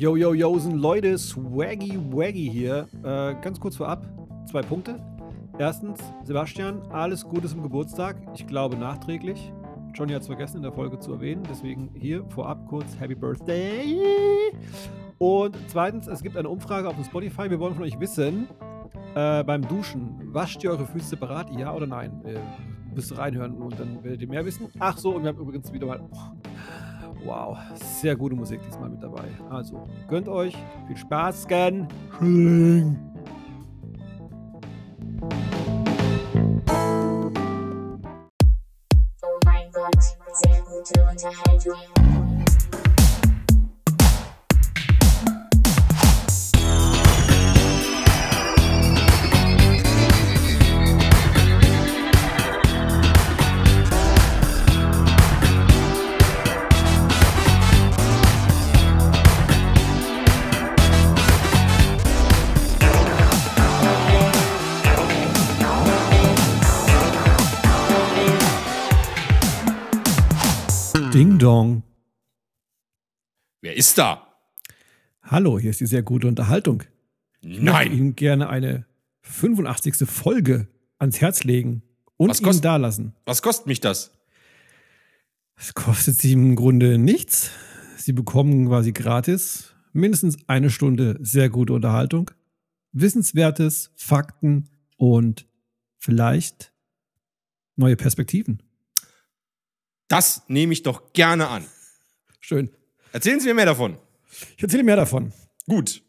Yo, yo, yo, sind Leute, Swaggy Waggy hier. Äh, ganz kurz vorab, zwei Punkte. Erstens, Sebastian, alles Gute zum Geburtstag. Ich glaube nachträglich. Johnny hat es vergessen in der Folge zu erwähnen, deswegen hier vorab kurz Happy Birthday. Und zweitens, es gibt eine Umfrage auf dem Spotify. Wir wollen von euch wissen, äh, beim Duschen, wascht ihr eure Füße separat, ja oder nein? Äh, müsst reinhören und dann werdet ihr mehr wissen. Ach so, und wir haben übrigens wieder mal. Wow, sehr gute Musik diesmal mit dabei. Also, gönnt euch, viel Spaß, gern. Schling. Oh mein Gott, sehr gute Unterhaltung. Ding Dong. Wer ist da? Hallo, hier ist die sehr gute Unterhaltung. Ich möchte Nein. Ihnen gerne eine 85. Folge ans Herz legen und Was Ihnen kostet- dalassen. Was kostet mich das? Es kostet Sie im Grunde nichts. Sie bekommen quasi gratis mindestens eine Stunde sehr gute Unterhaltung, Wissenswertes, Fakten und vielleicht neue Perspektiven. Das nehme ich doch gerne an. Schön. Erzählen Sie mir mehr davon. Ich erzähle mehr davon. Gut.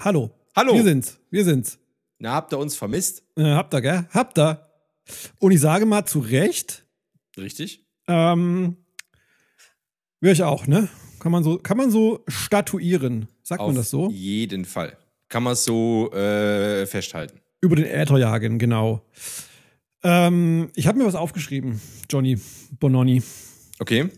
Hallo. Hallo. Wir sind's. Wir sind's. Na, habt ihr uns vermisst? Äh, habt ihr, gell? Habt ihr. Und ich sage mal zu Recht, Richtig? ähm, wir ich auch, ne? Kann man so, kann man so statuieren. Sagt man das so? jeden Fall. Kann man so äh, festhalten. Über den Äther jagen, genau. Ähm, ich habe mir was aufgeschrieben, Johnny Bononni. Okay.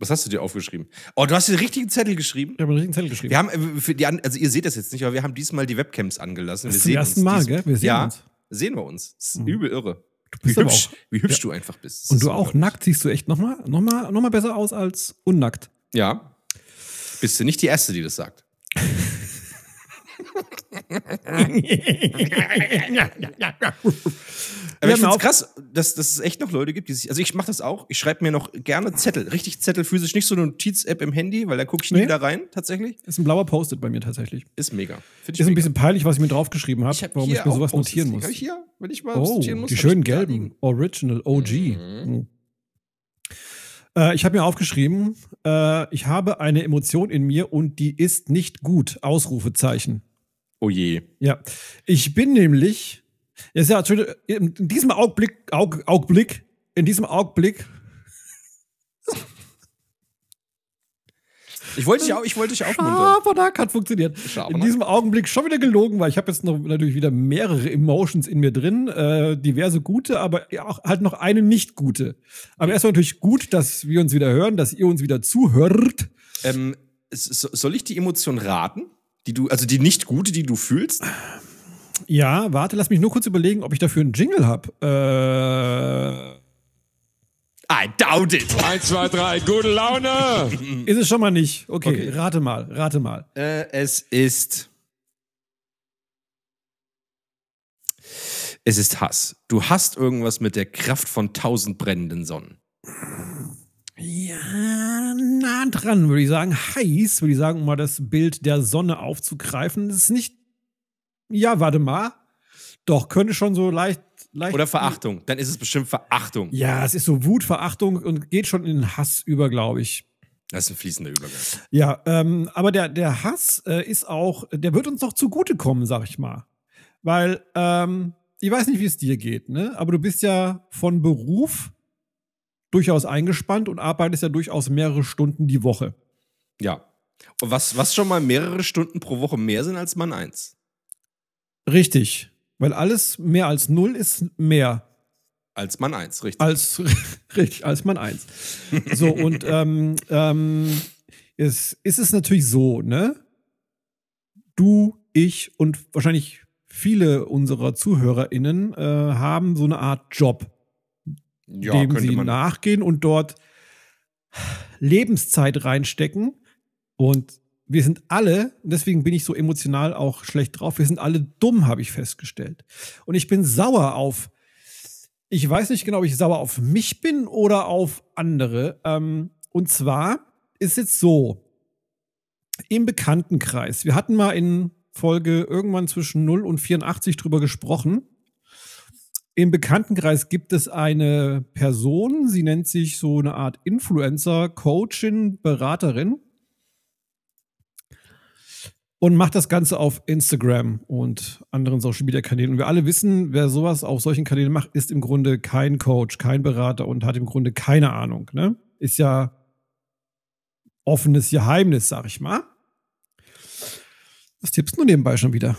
Was hast du dir aufgeschrieben? Oh, du hast dir den richtigen Zettel geschrieben? Ich habe einen richtigen Zettel geschrieben. Wir haben, äh, für die, also ihr seht das jetzt nicht, aber wir haben diesmal die Webcams angelassen. Das ist sehen ersten uns Mal, gell? Wir sehen ja, uns. sehen wir uns. Das ist Mhm. übel irre. Du Wie hübsch, auch, wie hübsch Ja. du einfach bist. Das und du auch nackt siehst du echt nochmal noch mal, noch mal besser aus als unnackt. Ja. Bist du nicht die Erste, die das sagt. Aber ich finde krass, dass, dass es echt noch Leute gibt, die sich. Also ich mache das auch. Ich schreibe mir noch gerne Zettel. Richtig Zettel physisch, nicht so eine Notiz-App im Handy, weil da gucke ich nie Nee. wieder rein, tatsächlich. Ist ein blauer Post-it bei mir tatsächlich. Ist mega. Find ich Ist ein mega. bisschen peinlich, was ich mir draufgeschrieben habe, hab warum ich mir sowas notieren muss. Hab ich hier, wenn ich mal Oh, notieren muss. die schönen da gelben. Original, OG. Mhm. Mhm. Äh, ich habe mir aufgeschrieben, äh, ich habe eine Emotion in mir und die ist nicht gut. Ausrufezeichen. Oh je. Ja. Ich bin nämlich, ja, ist ja, in diesem Augenblick, Aug, Augenblick, in diesem Augenblick, Ich wollte dich auch, ich wollte dich aufmuntern. Schabernack hat funktioniert. In Schabernack. diesem Augenblick schon wieder gelogen, weil ich habe jetzt noch natürlich wieder mehrere Emotions in mir drin, äh, diverse gute, aber auch halt noch eine nicht gute. Aber erstmal natürlich gut, dass wir uns wieder hören, dass ihr uns wieder zuhört. Ähm, soll ich die Emotion raten? Die du, also die nicht gute, die du fühlst? Ja, warte, lass mich nur kurz überlegen, ob ich dafür einen Jingle habe. Äh, I doubt it. 1, 2, 3, gute Laune! ist es schon mal nicht. Okay, Okay. rate mal, rate mal. Äh, es ist. Es ist Hass. Du hast irgendwas mit der Kraft von tausend brennenden Sonnen. Ja, nah dran, würde ich sagen. Heiß, würde ich sagen, um mal das Bild der Sonne aufzugreifen. Das ist nicht. Ja, warte mal. Doch, könnte schon so leicht. leicht Oder Verachtung. Dann ist es bestimmt Verachtung. Ja, es ist so Wut, Verachtung und geht schon in den Hass über, glaube ich. Das ist ein fließender Übergang. Ja, ähm, aber der, der Hass äh, ist auch, der wird uns noch zugutekommen, sag ich mal. Weil, ähm, ich weiß nicht, wie es dir geht, ne? Aber du bist ja von Beruf durchaus eingespannt und arbeitest ja durchaus mehrere Stunden die Woche. Ja. Und was, was schon mal mehrere Stunden pro Woche mehr sind als Mann eins. Richtig. Weil alles mehr als null ist mehr Als Mann eins, richtig. als, richtig, als man eins. So, und ähm, ähm, es ist es natürlich so, ne? Du, ich und wahrscheinlich viele unserer ZuhörerInnen äh, haben so eine Art Job, ja, dem sie nachgehen und dort Lebenszeit reinstecken. Und wir sind alle, und deswegen bin ich so emotional auch schlecht drauf, wir sind alle dumm, habe ich festgestellt. Und ich bin sauer auf, ich weiß nicht genau, ob ich sauer auf mich bin oder auf andere. Ähm, und zwar ist jetzt so, im Bekanntenkreis, wir hatten mal in Folge irgendwann zwischen 0 und 84 drüber gesprochen. Im Bekanntenkreis gibt es eine Person, sie nennt sich so eine Art Influencer, Coachin, Beraterin und macht das Ganze auf Instagram und anderen Social Media Kanälen. Und wir alle wissen, wer sowas auf solchen Kanälen macht, ist im Grunde kein Coach, kein Berater und hat im Grunde keine Ahnung. Ne? Ist ja offenes Geheimnis, sag ich mal. Was tippst du nebenbei schon wieder?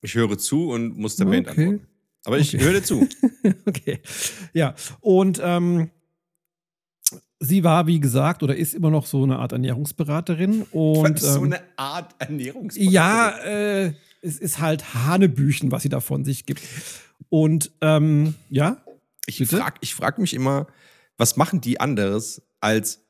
Ich höre zu und muss der Band Okay. antworten. Aber ich Okay. höre zu. okay. Ja, und ähm, sie war, wie gesagt, oder ist immer noch so eine Art Ernährungsberaterin. Und so ähm, eine Art Ernährungsberatung. ja, äh, es ist halt Hanebüchen, was sie da von sich gibt. Und ähm, ja, Ich frage ich frag mich immer, was machen die anderes als,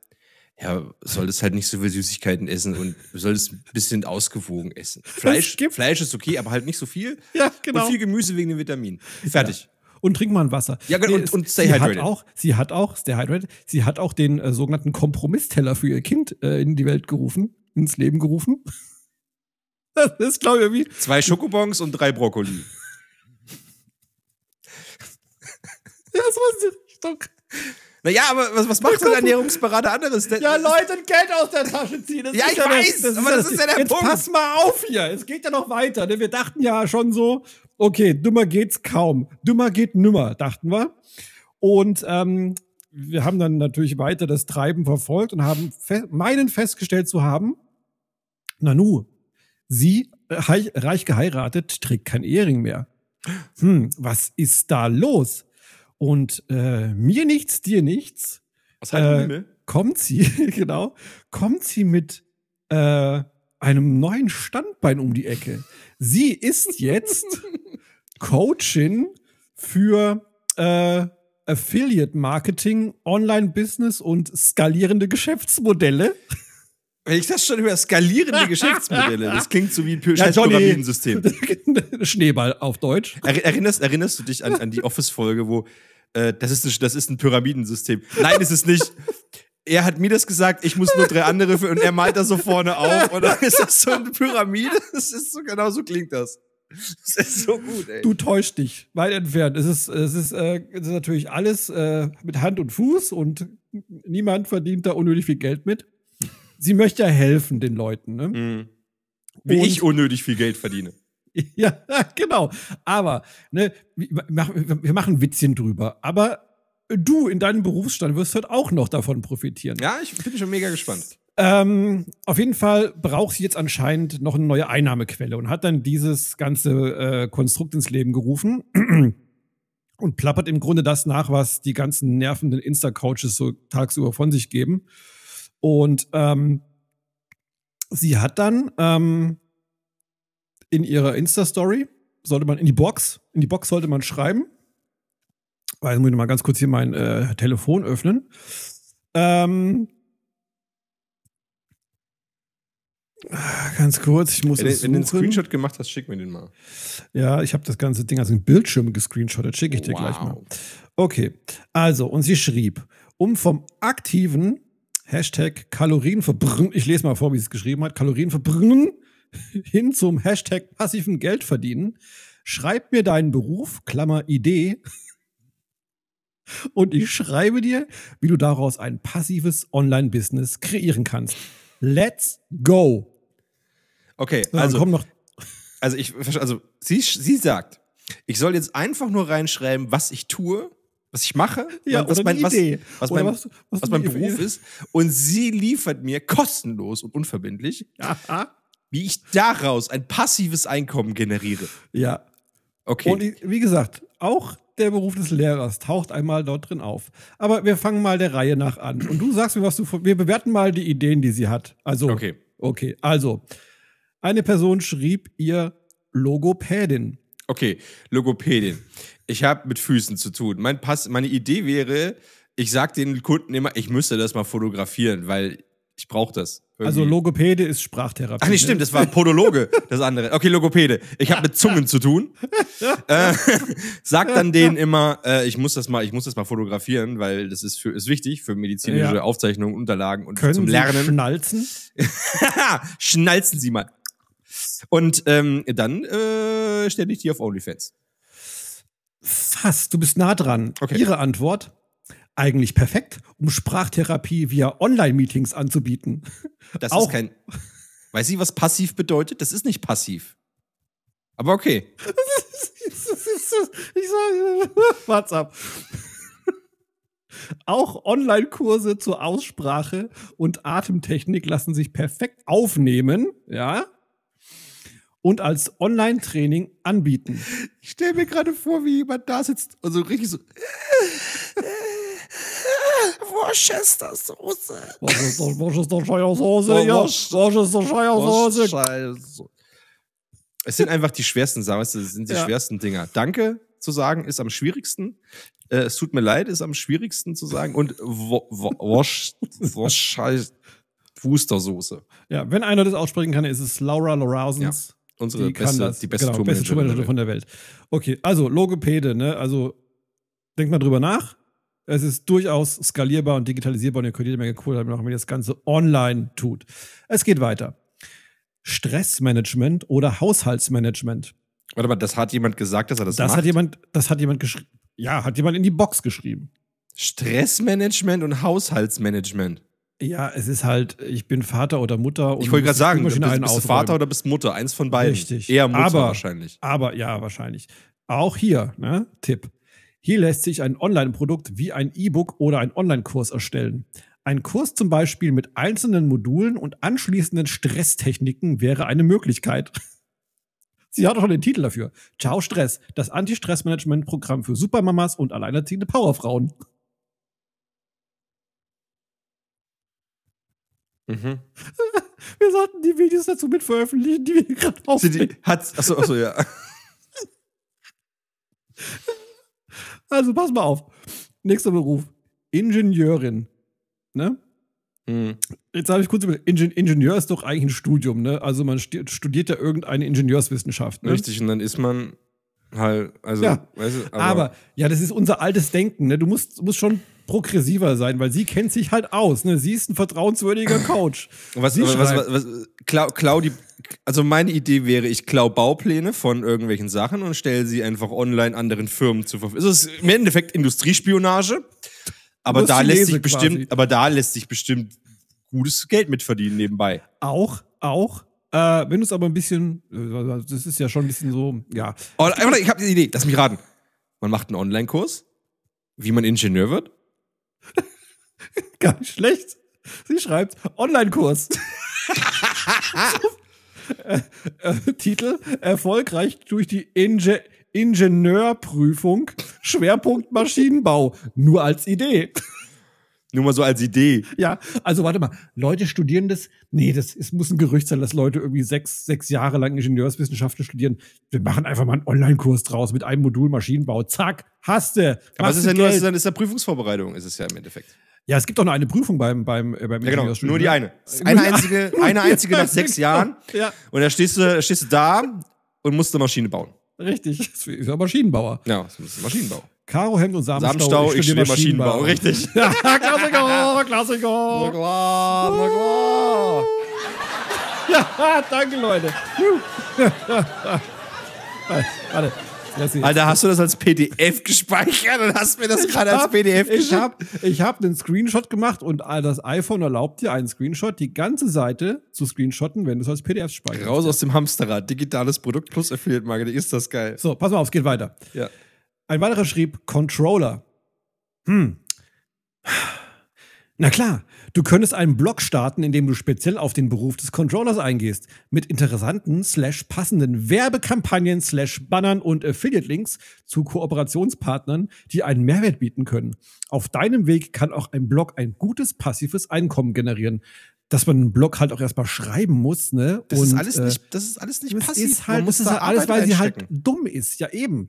ja, solltest halt nicht so viel Süßigkeiten essen und du solltest ein bisschen ausgewogen essen. Fleisch, Fleisch ist okay, aber halt nicht so viel. ja, genau. Und viel Gemüse wegen den Vitaminen. Fertig. Und trink mal ein Wasser. Ja, genau, und- und stay sie hat hydrated. auch, sie hat auch, stay hydrated, sie hat auch den äh, sogenannten Kompromissteller für ihr Kind äh, in die Welt gerufen, ins Leben gerufen. Das ist, glaube ich, irgendwie. Zwei Schokobons und drei Brokkoli. Ja, so ist die Richtung. Naja, aber was, was macht so ein Ernährungsberater anderes? Der- Ja, Leute, Geld aus der Tasche ziehen. Das Ja, ist ich weiß, aber das ist ja der Jetzt Punkt. pass mal auf hier. Es geht ja noch weiter. Ne? Wir dachten ja schon so, okay, dümmer geht's kaum. Dümmer geht nimmer, dachten wir. Und ähm, wir haben dann natürlich weiter das Treiben verfolgt und haben fe meinen festgestellt zu haben, Nanu, sie, äh, reich, reich geheiratet, trägt kein Ehering mehr. Hm, was ist da los? Und äh, mir nichts, dir nichts Was im äh, Himmel? kommt sie, genau, kommt sie mit äh, einem neuen Standbein um die Ecke. Sie ist jetzt Coachin für äh, Affiliate Marketing, Online-Business und skalierende Geschäftsmodelle. Wenn ich das schon über skalierende Geschäftsmodelle, das klingt so wie ein. Pyramidensystem. Schneeball auf Deutsch. Er, erinnerst, erinnerst du dich an, an die Office-Folge, wo äh, das, ist, ein- das ist ein Pyramidensystem? Nein, ist es nicht. Er hat mir das gesagt, ich muss nur drei andere für, und er malt das so vorne auf. Und dann ist das so eine Pyramide. Das ist so, genau so klingt das. Das ist so gut, ey. Du täuscht dich, weit entfernt. Es ist, es ist, äh, es ist natürlich alles äh, mit Hand und Fuß und niemand verdient da unnötig viel Geld mit. Sie möchte ja helfen den Leuten. Ne? Mhm. Wie Und- ich unnötig viel Geld verdiene. Ja, genau. Aber ne, wir, machen- wir machen Witzchen drüber. Aber du in deinem Berufsstand wirst halt auch noch davon profitieren. Ja, ich bin schon mega gespannt. Ähm, auf jeden Fall braucht sie jetzt anscheinend noch eine neue Einnahmequelle und hat dann dieses ganze äh, Konstrukt ins Leben gerufen und plappert im Grunde das nach, was die ganzen nervenden Insta-Coaches so tagsüber von sich geben. Und ähm, sie hat dann ähm, in ihrer Insta-Story, sollte man in die Box, in die Box sollte man schreiben. Weil, muss ich mal ganz kurz hier mein äh, Telefon öffnen. Ähm, Ganz kurz, ich muss Wenn, wenn du einen. Screenshot gemacht hast, schick mir den mal. Ja, ich habe das ganze Ding als einen Bildschirm gescreenshottet, schicke ich dir gleich mal. Okay, also, und sie schrieb, um vom aktiven Hashtag Kalorienverbrennen, ich lese mal vor, wie sie es geschrieben hat, Kalorienverbrennen hin zum Hashtag passiven Geldverdienen, schreib mir deinen Beruf, Klammer Idee, und ich schreibe dir, wie du daraus ein passives Online-Business kreieren kannst. Let's go! Okay, dann also, kommt noch also ich, also sie, sie sagt, ich soll jetzt einfach nur reinschreiben, was ich tue, was ich mache, Ja, was mein, was, Idee. was mein, was- was, mein Beruf ist. Und sie liefert mir kostenlos und unverbindlich, Aha. wie ich daraus ein passives Einkommen generiere. Ja. Okay. Und wie gesagt, auch der Beruf des Lehrers taucht einmal dort drin auf. Aber wir fangen mal der Reihe nach an. Und du sagst mir, was du. Wir bewerten mal die Ideen, die sie hat. Also. Okay. Okay. Also, eine Person schrieb ihr Logopädin. Okay, Logopädin. Ich habe mit Füßen zu tun. Mein Pass, meine Idee wäre, ich sage den Kunden immer, ich müsste das mal fotografieren, weil Ich brauche das. Also irgendwie. Logopäde ist Sprachtherapie. Ach nee, ne? stimmt, das war Podologe, das andere. Okay, Logopäde. Ich habe mit Zungen zu tun. Äh, sag dann denen immer, äh, ich muss das mal, ich muss das mal fotografieren, weil das ist für ist wichtig für medizinische Ja. Aufzeichnungen, Unterlagen und Können zum Sie Lernen. schnalzen? Schnalzen Sie mal. Und ähm, dann äh, stelle ich die auf OnlyFans. Fast, du bist nah dran. Okay. Ihre Antwort? Eigentlich perfekt, um Sprachtherapie via Online-Meetings anzubieten. Das Auch- ist kein. Weiß Sie, was passiv bedeutet? Das ist nicht passiv. Aber okay. ich sage, what's up? Auch Online-Kurse zur Aussprache und Atemtechnik lassen sich perfekt aufnehmen, ja, und als Online-Training anbieten. Ich stelle mir gerade vor, wie jemand da sitzt und so richtig so. Worcestersoße. Oh, Ja? Scheiße. Es sind einfach die schwersten Sachen, weißt du, das sind die Ja. schwersten Dinger. Danke zu sagen ist am schwierigsten. Äh, es tut mir leid, ist am schwierigsten zu sagen. Und wo, wo, Scheiß, Wustersoße. Ja, wenn einer das aussprechen kann, ist es Laura Lorausens. Unsere die beste, das. die beste genau, beste Tourmanagerin. Tourmanagerin von der Welt. Okay, also Logopäde, ne? Also denkt mal drüber nach. Es ist durchaus skalierbar und digitalisierbar und ihr könnt jede Menge cool damit machen, wenn ihr das Ganze online tut. Es geht weiter. Stressmanagement oder Haushaltsmanagement. Warte mal, das hat jemand gesagt, dass er das, Das macht? hat jemand, das hat jemand geschrieben. Ja, hat jemand in die Box geschrieben. Stressmanagement und Haushaltsmanagement. Ja, es ist halt, ich bin Vater oder Mutter. und Ich wollte gerade sagen, bist, bist du Vater oder bist Mutter? Eins von beiden. Richtig. Eher Mutter Aber- wahrscheinlich. Aber ja, wahrscheinlich. Auch hier, ne, Tipp. Hier lässt sich ein Online-Produkt wie ein E-Book oder ein Online-Kurs erstellen. Ein Kurs zum Beispiel mit einzelnen Modulen und anschließenden Stresstechniken wäre eine Möglichkeit. Sie hat auch schon den Titel dafür. Ciao Stress, das Anti-Stress-Management-Programm für Supermamas und alleinerziehende Powerfrauen. Mhm. Wir sollten die Videos dazu mit veröffentlichen, die wir gerade aufnehmen. die, hat, achso, achso, ja. Also pass mal auf. Nächster Beruf. Ingenieurin. Ne? Mhm. Jetzt habe ich kurz über. Ingen Ingenieur ist doch eigentlich ein Studium, ne? Also man studiert ja irgendeine Ingenieurswissenschaft. Ne? Richtig, und dann ist man halt, also, Ja. weißt du, Aber, ja, das ist unser altes Denken, ne? Du musst, musst schon progressiver sein, weil sie kennt sich halt aus, ne? Sie ist ein vertrauenswürdiger Coach. was, was, was, was, klau, klau die, also meine Idee wäre, ich klau Baupläne von irgendwelchen Sachen und stelle sie einfach online anderen Firmen zur Verfügung. Es ist im Endeffekt Industriespionage, aber da lässt sich bestimmt, quasi. aber da lässt sich bestimmt gutes Geld mitverdienen nebenbei. Auch, auch. Äh, wenn du es aber ein bisschen, das ist ja schon ein bisschen so, ja. Oh, ich habe die Idee, lass mich raten. Man macht einen Online-Kurs, wie man Ingenieur wird. Gar nicht schlecht. Sie schreibt Online-Kurs. äh, äh, Titel: Erfolgreich durch die Inge Ingenieurprüfung. Schwerpunkt Maschinenbau. Nur als Idee. Nur mal so als Idee. Ja, also warte mal. Leute studieren das. Nee, das es muss ein Gerücht sein, dass Leute irgendwie sechs, sechs Jahre lang Ingenieurswissenschaften studieren. Wir machen einfach mal einen Online-Kurs draus mit einem Modul Maschinenbau. Zack, hast du. Aber es ist ja nur, es ist, es ist ja Prüfungsvorbereitung, ist es ja im Endeffekt. Ja, es gibt doch noch eine Prüfung beim, beim, äh, beim Ja, genau. Nur die ne? eine. Nur Eine einzige, eine einzige nach sechs Jahren. Ja, Und da stehst du, stehst du da und musst eine Maschine bauen. Richtig. Das ist ja Maschinenbauer. Ja, das ist Maschinenbau. Karo Hemd und Samenstau. Samenstau, ich studiere Maschinenbau. Richtig. Ja, Klassiker, Klassiker. klar, na klar. Ja, danke, Leute. Warte. Alter, hast du das als PDF gespeichert und hast mir das gerade als PDF ich geschickt? ich hab einen Screenshot gemacht und das iPhone erlaubt dir einen Screenshot, die ganze Seite zu screenshotten, wenn du es als PDF speicherst. Raus aus dem Hamsterrad. Digitales Produkt plus Affiliate Marketing. Ist das geil. So, pass mal auf, es geht weiter. Ja. Ein weiterer schrieb Controller. Hm. Na klar, du könntest einen Blog starten, in dem du speziell auf den Beruf des Controllers eingehst. Mit interessanten slash passenden Werbekampagnen slash Bannern und Affiliate-Links zu Kooperationspartnern, die einen Mehrwert bieten können. Auf deinem Weg kann auch ein Blog ein gutes passives Einkommen generieren. Dass man einen Blog halt auch erstmal schreiben muss, ne? Das ist Und, alles äh, nicht, das ist alles nicht passiv. ist Man halt, muss das ist halt alles, weil sie halt dumm ist, ja eben.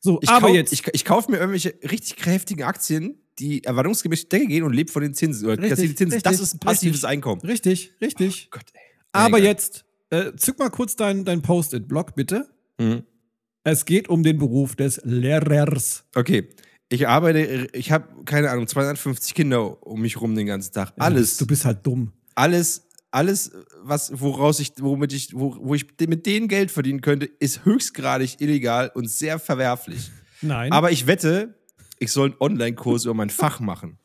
So, Ich, aber kauf, jetzt. ich, ich kaufe mir irgendwelche richtig kräftigen Aktien, die erwartungsgemäß Decke gehen und lebt von den Zinsen. Oder Richtig, die Zinsen. das richtig, ist ein passives richtig. Einkommen. Richtig, richtig. Gott, ey. Aber Egal. jetzt, äh, zück mal kurz dein, dein Post-it-Block, bitte. Mhm. Es geht um den Beruf des Lehrers. Okay. Ich arbeite, ich habe, keine Ahnung, 250 Kinder um mich rum den ganzen Tag. Alles. Du bist halt dumm. alles, alles, was, woraus ich, womit ich, wo, wo ich mit denen Geld verdienen könnte, ist höchstgradig illegal und sehr verwerflich. Nein. Aber ich wette, ich soll einen Online-Kurs über mein Fach machen.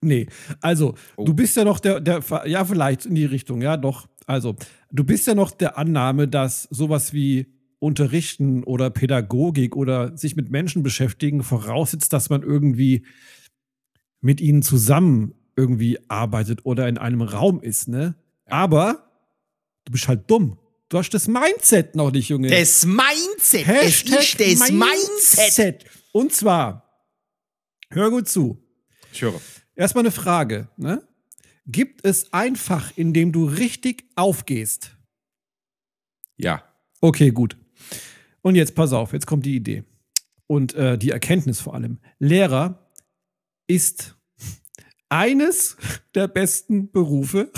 Nee, also, Oh. du bist ja noch der, der, ja, vielleicht in die Richtung, ja, doch. Also, du bist ja noch der Annahme, dass sowas wie Unterrichten oder Pädagogik oder sich mit Menschen beschäftigen voraussetzt, dass man irgendwie mit ihnen zusammen irgendwie arbeitet oder in einem Raum ist, ne? Aber du bist halt dumm. Du hast das Mindset noch nicht, Junge. Das Mindset. Hashtag Und zwar, hör gut zu. Ich höre. Erstmal eine Frage. Ne? Gibt es ein Fach, in dem du richtig aufgehst? Ja. Okay, gut. Und jetzt pass auf, jetzt kommt die Idee. Und äh, die Erkenntnis vor allem. Lehrer ist eines der besten Berufe,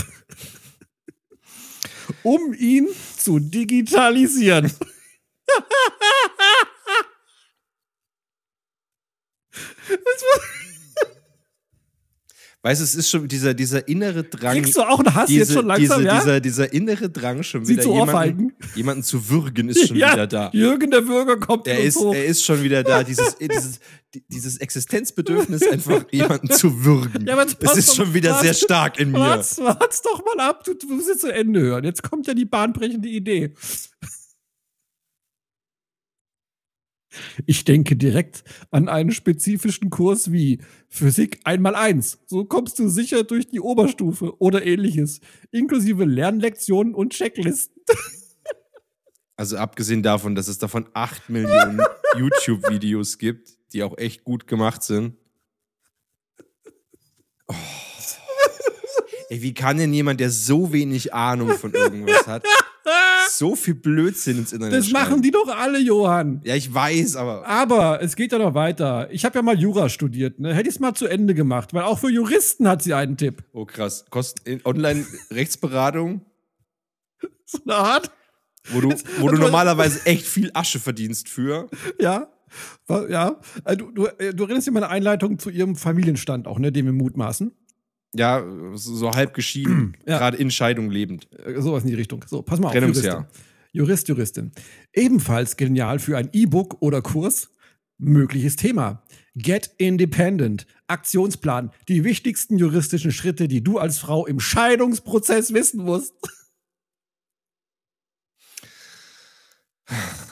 um ihn zu digitalisieren. Weißt du, es ist schon dieser, dieser innere Drang. Kriegst du auch einen Hass jetzt schon langsam, diese, ja? dieser, dieser innere Drang schon Sie wieder zu jemanden, jemanden zu würgen ist schon wieder da. Jürgen der Bürger kommt Er ist, hoch. er ist schon wieder da. Dieses, dieses, die- dieses Existenzbedürfnis, einfach jemanden zu würgen. Ja, pass ist schon wieder warte. sehr stark in mir. Wart's, wart's doch mal ab, du, du musst jetzt zu Ende hören. Jetzt kommt ja die bahnbrechende Idee. Ich denke direkt an einen spezifischen Kurs wie Physik einmal eins. So kommst du sicher durch die Oberstufe oder ähnliches. Inklusive Lernlektionen und Checklisten. Also abgesehen davon, dass es davon 8 Millionen YouTube-Videos gibt, die auch echt gut gemacht sind. Oh. Ey, wie kann denn jemand, der so wenig Ahnung von irgendwas hat, so viel Blödsinn ins Internet Das machen die doch alle, Johann. Ja, ich weiß, aber Aber es geht ja noch weiter. Ich habe ja mal Jura studiert. Ne? Hätte ich es mal zu Ende gemacht, weil auch für Juristen hat sie einen Tipp. oh krass, kostet Online-Rechtsberatung, So eine Art. wo du, wo du normalerweise echt viel Asche verdienst für. Ja. Ja. Äh, Du, du, äh, du erinnerst dich an meine Einleitung zu ihrem Familienstand auch, ne, den wir mutmaßen. Ja, so, halb geschieden, Ja. gerade in Scheidung lebend. Äh, Sowas in die Richtung. So, pass mal auf. Juristin. Jurist, Juristin. Ebenfalls genial für ein E-Book oder Kurs. Mögliches Thema. Get Independent. Aktionsplan. Die wichtigsten juristischen Schritte, die du als Frau im Scheidungsprozess wissen musst.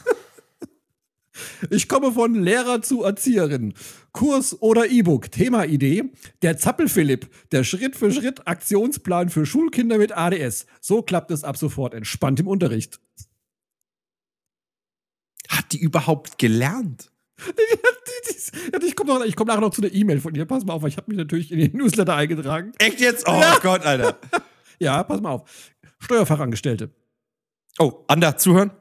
Ich komme von Lehrer zu Erzieherin. Kurs oder E-Book. Thema-Idee. Der Zappel-Philipp. Der Schritt-für-Schritt-Aktionsplan für Schulkinder mit ADS. So klappt es ab sofort entspannt im Unterricht. Hat die überhaupt gelernt? ich komme komm nachher noch zu der E-Mail von dir. Pass mal auf, ich habe mich natürlich in den Newsletter eingetragen. Echt jetzt? Oh Gott, Alter. Ja, pass mal auf. Steuerfachangestellte. Oh, Ander, zuhören?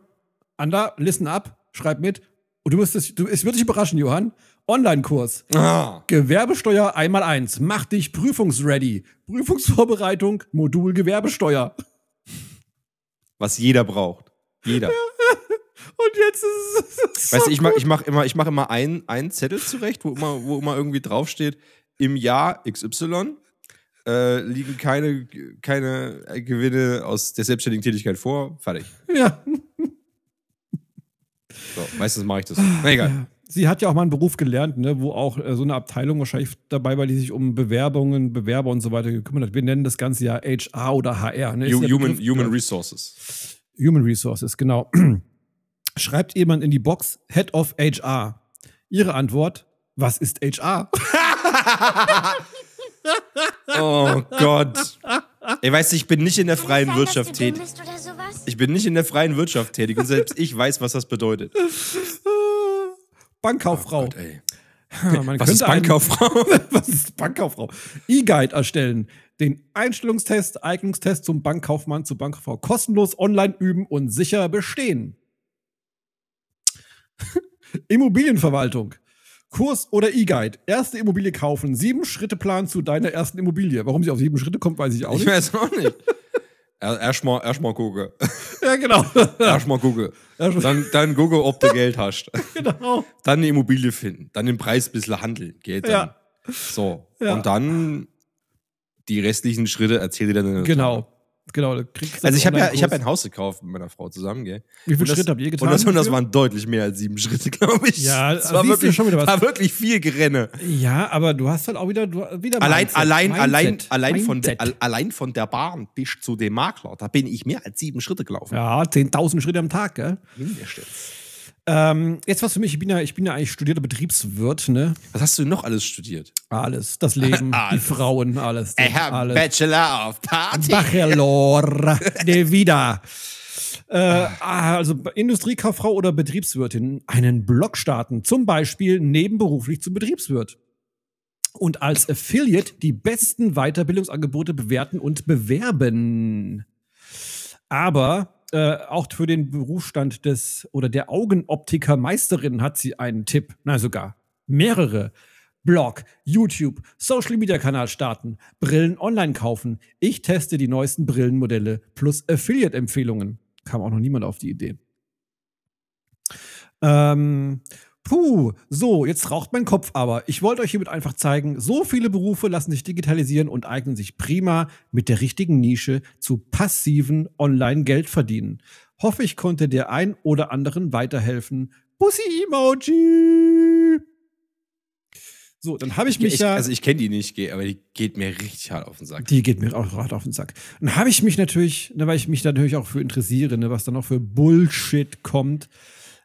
Anda, listen up, schreib mit. Und du wirst es, du, es wird dich überraschen, Johann. Online-Kurs. Ah. Gewerbesteuer einmal eins. Mach dich prüfungsready. Prüfungsvorbereitung, Modul Gewerbesteuer. Was jeder braucht. Jeder. Und jetzt ist es. Weißt du, ich mache ich mach immer, ich mach immer einen, einen Zettel zurecht, wo immer, wo immer irgendwie draufsteht, im Jahr XY äh, liegen keine, keine Gewinne aus der selbstständigen Tätigkeit vor. Fertig. Ja. So, meistens mache ich das. Na egal. Sie hat ja auch mal einen Beruf gelernt, ne, wo auch äh, so eine Abteilung wahrscheinlich dabei war, die sich um Bewerbungen, Bewerber und so weiter gekümmert hat. Wir nennen das Ganze ja HR oder HR. Ne? Human, Begriff- Human ja. Resources. Human Resources, genau. Schreibt jemand in die Box Head of HR. Ihre Antwort: Was ist HR? Oh Gott. Ey, weißt du, ich bin nicht in der freien sein, Wirtschaft tätig. Ich bin nicht in der freien Wirtschaft tätig und selbst ich weiß, was das bedeutet. Bankkauffrau. Gott, ey. Man Was ist Bankkauffrau? Was ist Bankkauffrau? E-Guide erstellen. Den Einstellungstest, Eignungstest zum Bankkaufmann, zur Bankkauffrau kostenlos online üben und sicher bestehen. Immobilienverwaltung. Kurs oder E-Guide. Erste Immobilie kaufen. Sieben Schritte Plan zu deiner ersten Immobilie. Warum sie auf sieben Schritte kommt, weiß ich auch Ich nicht. weiß auch nicht. Er- Erstmal erst mal gucken. Ja, genau. Erstmal mal- Dann, dann gucken, ob du Geld hast. genau. Dann eine Immobilie finden. Dann den Preis ein bisschen handeln. Geht dann. Ja. So. Ja. Und dann die restlichen Schritte erzähle ich dann. Genau. Genau. du kriegst Also ich habe ja, ich habe ein Haus gekauft mit meiner Frau zusammen, gell? Wie viele das- Schritte habt ihr getan? Und das, und das waren deutlich mehr als sieben Schritte, glaube ich. Ja, das siehst war wirklich, schon wieder was. war wirklich viel Gerenne. Ja, aber du hast halt auch wieder, du, wieder Allein, Mindset. allein, allein, Mindset. allein, von der, allein von der Bahn bis zu dem Makler, da bin ich mehr als sieben Schritte gelaufen. Ja, 10.000 Schritte am Tag, gell? Mindestens. Ähm, jetzt was für mich, ich bin ja, ich bin ja eigentlich studierter Betriebswirt, ne? Was hast du noch alles studiert? Alles. Das Leben, die Alles. Frauen, alles. Ich alles. Bachelor of Party. Bachelor de Vida. Äh, also Industriekauffrau oder Betriebswirtin einen Blog starten, zum Beispiel nebenberuflich zum Betriebswirt. Und als Affiliate die besten Weiterbildungsangebote bewerten und bewerben. Aber äh, auch für den Berufsstand des oder der Augenoptikermeisterin hat sie einen Tipp, na sogar mehrere. Blog, YouTube, Social Media Kanal starten, Brillen online kaufen. Ich teste die neuesten Brillenmodelle plus Affiliate-Empfehlungen. Kam auch noch niemand auf die Idee. Ähm, puh, so, jetzt raucht mein Kopf aber. Ich wollte euch hiermit einfach zeigen, so viele Berufe lassen sich digitalisieren und eignen sich prima mit der richtigen Nische zu passiven Online-Geld verdienen. Hoffe, ich konnte der ein oder anderen weiterhelfen. Bussi-Emoji! So, dann habe ich mich Ich, ja. also ich kenne die nicht, aber die geht mir richtig hart auf den Sack. Die geht mir auch hart auf den Sack. Dann habe ich mich natürlich, ne, weil ich mich da natürlich auch für interessiere, ne, was da noch für Bullshit kommt,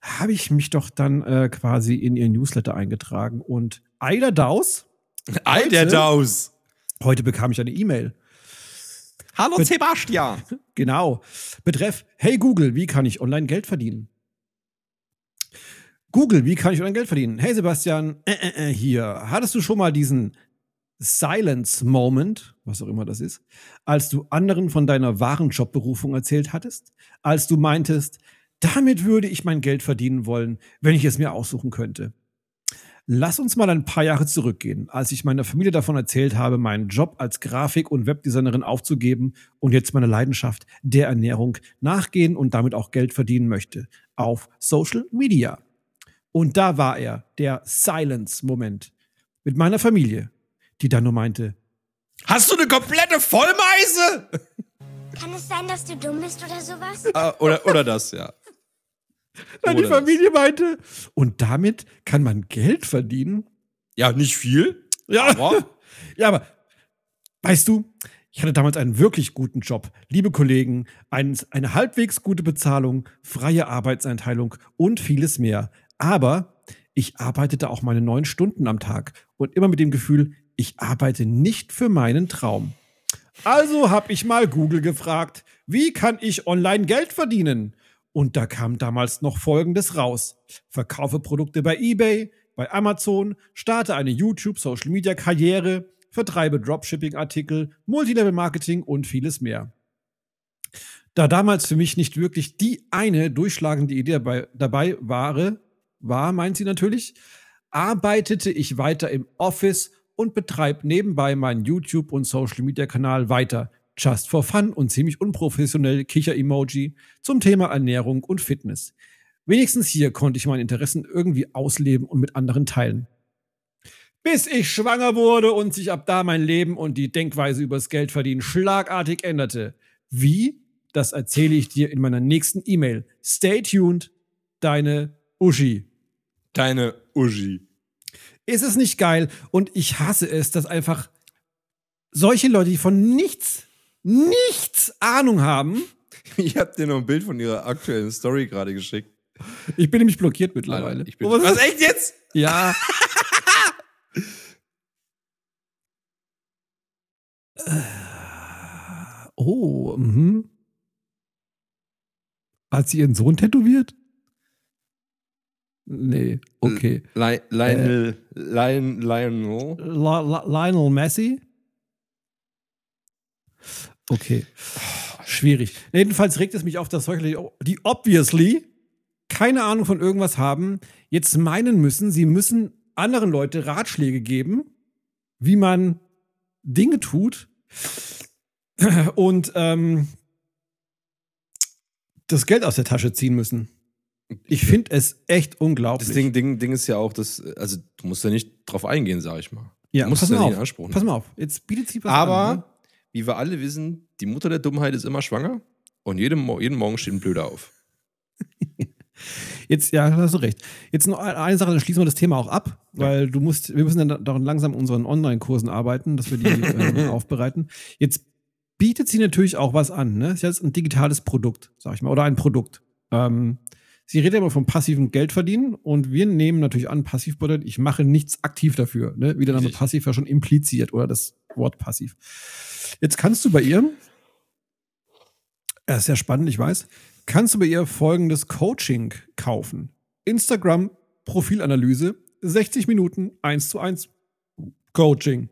habe ich mich doch dann äh, quasi in ihr Newsletter eingetragen. Und Eider Daus, Alter Daus. heute bekam ich eine E-Mail. Hallo Sebastian. Genau. Betreff, hey Google, wie kann ich online Geld verdienen? Google, wie kann ich online Geld verdienen? Hey Sebastian, äh, äh, äh, hier. Hattest du schon mal diesen Silence Moment, was auch immer das ist, als du anderen von deiner wahren Jobberufung erzählt hattest? Als du meintest, damit würde ich mein Geld verdienen wollen, wenn ich es mir aussuchen könnte. Lass uns mal ein paar Jahre zurückgehen, als ich meiner Familie davon erzählt habe, meinen Job als Grafik- und Webdesignerin aufzugeben und jetzt meine Leidenschaft der Ernährung nachgehen und damit auch Geld verdienen möchte. Auf Social Media. Und da war er, der Silence-Moment. Mit meiner Familie, die dann nur meinte, Hast du eine komplette Vollmeise? Kann es sein, dass du dumm bist oder sowas? Ah, oder, oder das, ja. Nein, die. Familie meinte, und damit kann man Geld verdienen? Ja, nicht viel. Ja, Aber ja, aber weißt du, ich hatte damals einen wirklich guten Job, liebe Kollegen, ein, eine halbwegs gute Bezahlung, freie Arbeitseinteilung und vieles mehr. Aber ich arbeitete auch meine neun Stunden am Tag und immer mit dem Gefühl, ich arbeite nicht für meinen Traum. Also habe ich mal Google gefragt, wie kann ich online Geld verdienen? Und da kam damals noch Folgendes raus. Verkaufe Produkte bei eBay, bei Amazon, starte eine YouTube-Social-Media-Karriere, vertreibe Dropshipping-Artikel, Multilevel-Marketing und vieles mehr. Da damals für mich nicht wirklich die eine durchschlagende Idee dabei, dabei war, war, meint sie natürlich, arbeitete ich weiter im Office und betreibe nebenbei meinen YouTube- und Social-Media-Kanal weiter. Just for fun und ziemlich unprofessionell Kicher-Emoji zum Thema Ernährung und Fitness. Wenigstens hier konnte ich meine Interessen irgendwie ausleben und mit anderen teilen. Bis ich schwanger wurde und sich ab da mein Leben und die Denkweise übers Geldverdienen schlagartig änderte. Wie? Das erzähle ich dir in meiner nächsten E-Mail. Stay tuned, deine Uschi. deine Uschi. Ist es nicht geil? Und ich hasse es, dass einfach solche Leute, die von nichts, nichts Ahnung haben. Ich habe dir noch ein Bild von ihrer aktuellen Story gerade geschickt. Ich bin nämlich blockiert mittlerweile. Ich bin, Oh, was was, ist- echt jetzt? Ja. Äh, oh, mhm. Hat sie ihren Sohn tätowiert? Nee, okay. Li Lionel, Lion, Lionel. Lionel Messi? Okay. Schwierig. Jedenfalls regt es mich auf, dass solche, Leute, die obviously keine Ahnung von irgendwas haben, jetzt meinen müssen, sie müssen anderen Leute Ratschläge geben, wie man Dinge tut und ähm, das Geld aus der Tasche ziehen müssen. Ich finde es echt unglaublich. Das Ding, Ding, Ding ist ja auch, dass, also du musst ja nicht drauf eingehen, sag ich mal. ja, du musst pass ja mal in auf. Pass mal auf. Jetzt bietet sie was Aber, an. Ne? Wie wir alle wissen, die Mutter der Dummheit ist immer schwanger und jeden, jeden Morgen steht ein Blöder auf. Jetzt, ja, hast du recht. Jetzt noch eine Sache, dann schließen wir das Thema auch ab, weil du musst, wir müssen dann daran langsam an unseren Online-Kursen arbeiten, dass wir die ähm, aufbereiten. Jetzt bietet sie natürlich auch was an, ne? Sie hat ein digitales Produkt, sag ich mal, oder ein Produkt. Ähm, sie redet immer vom passiven Geldverdienen und wir nehmen natürlich an, passiv bedeutet, ich mache nichts aktiv dafür, ne? Wie der Name passiv ja schon impliziert oder das Wort passiv. Jetzt kannst du bei ihr, das ist ja spannend, ich weiß, kannst du bei ihr folgendes Coaching kaufen. Instagram Profilanalyse, 60 Minuten 1 zu 1 Coaching.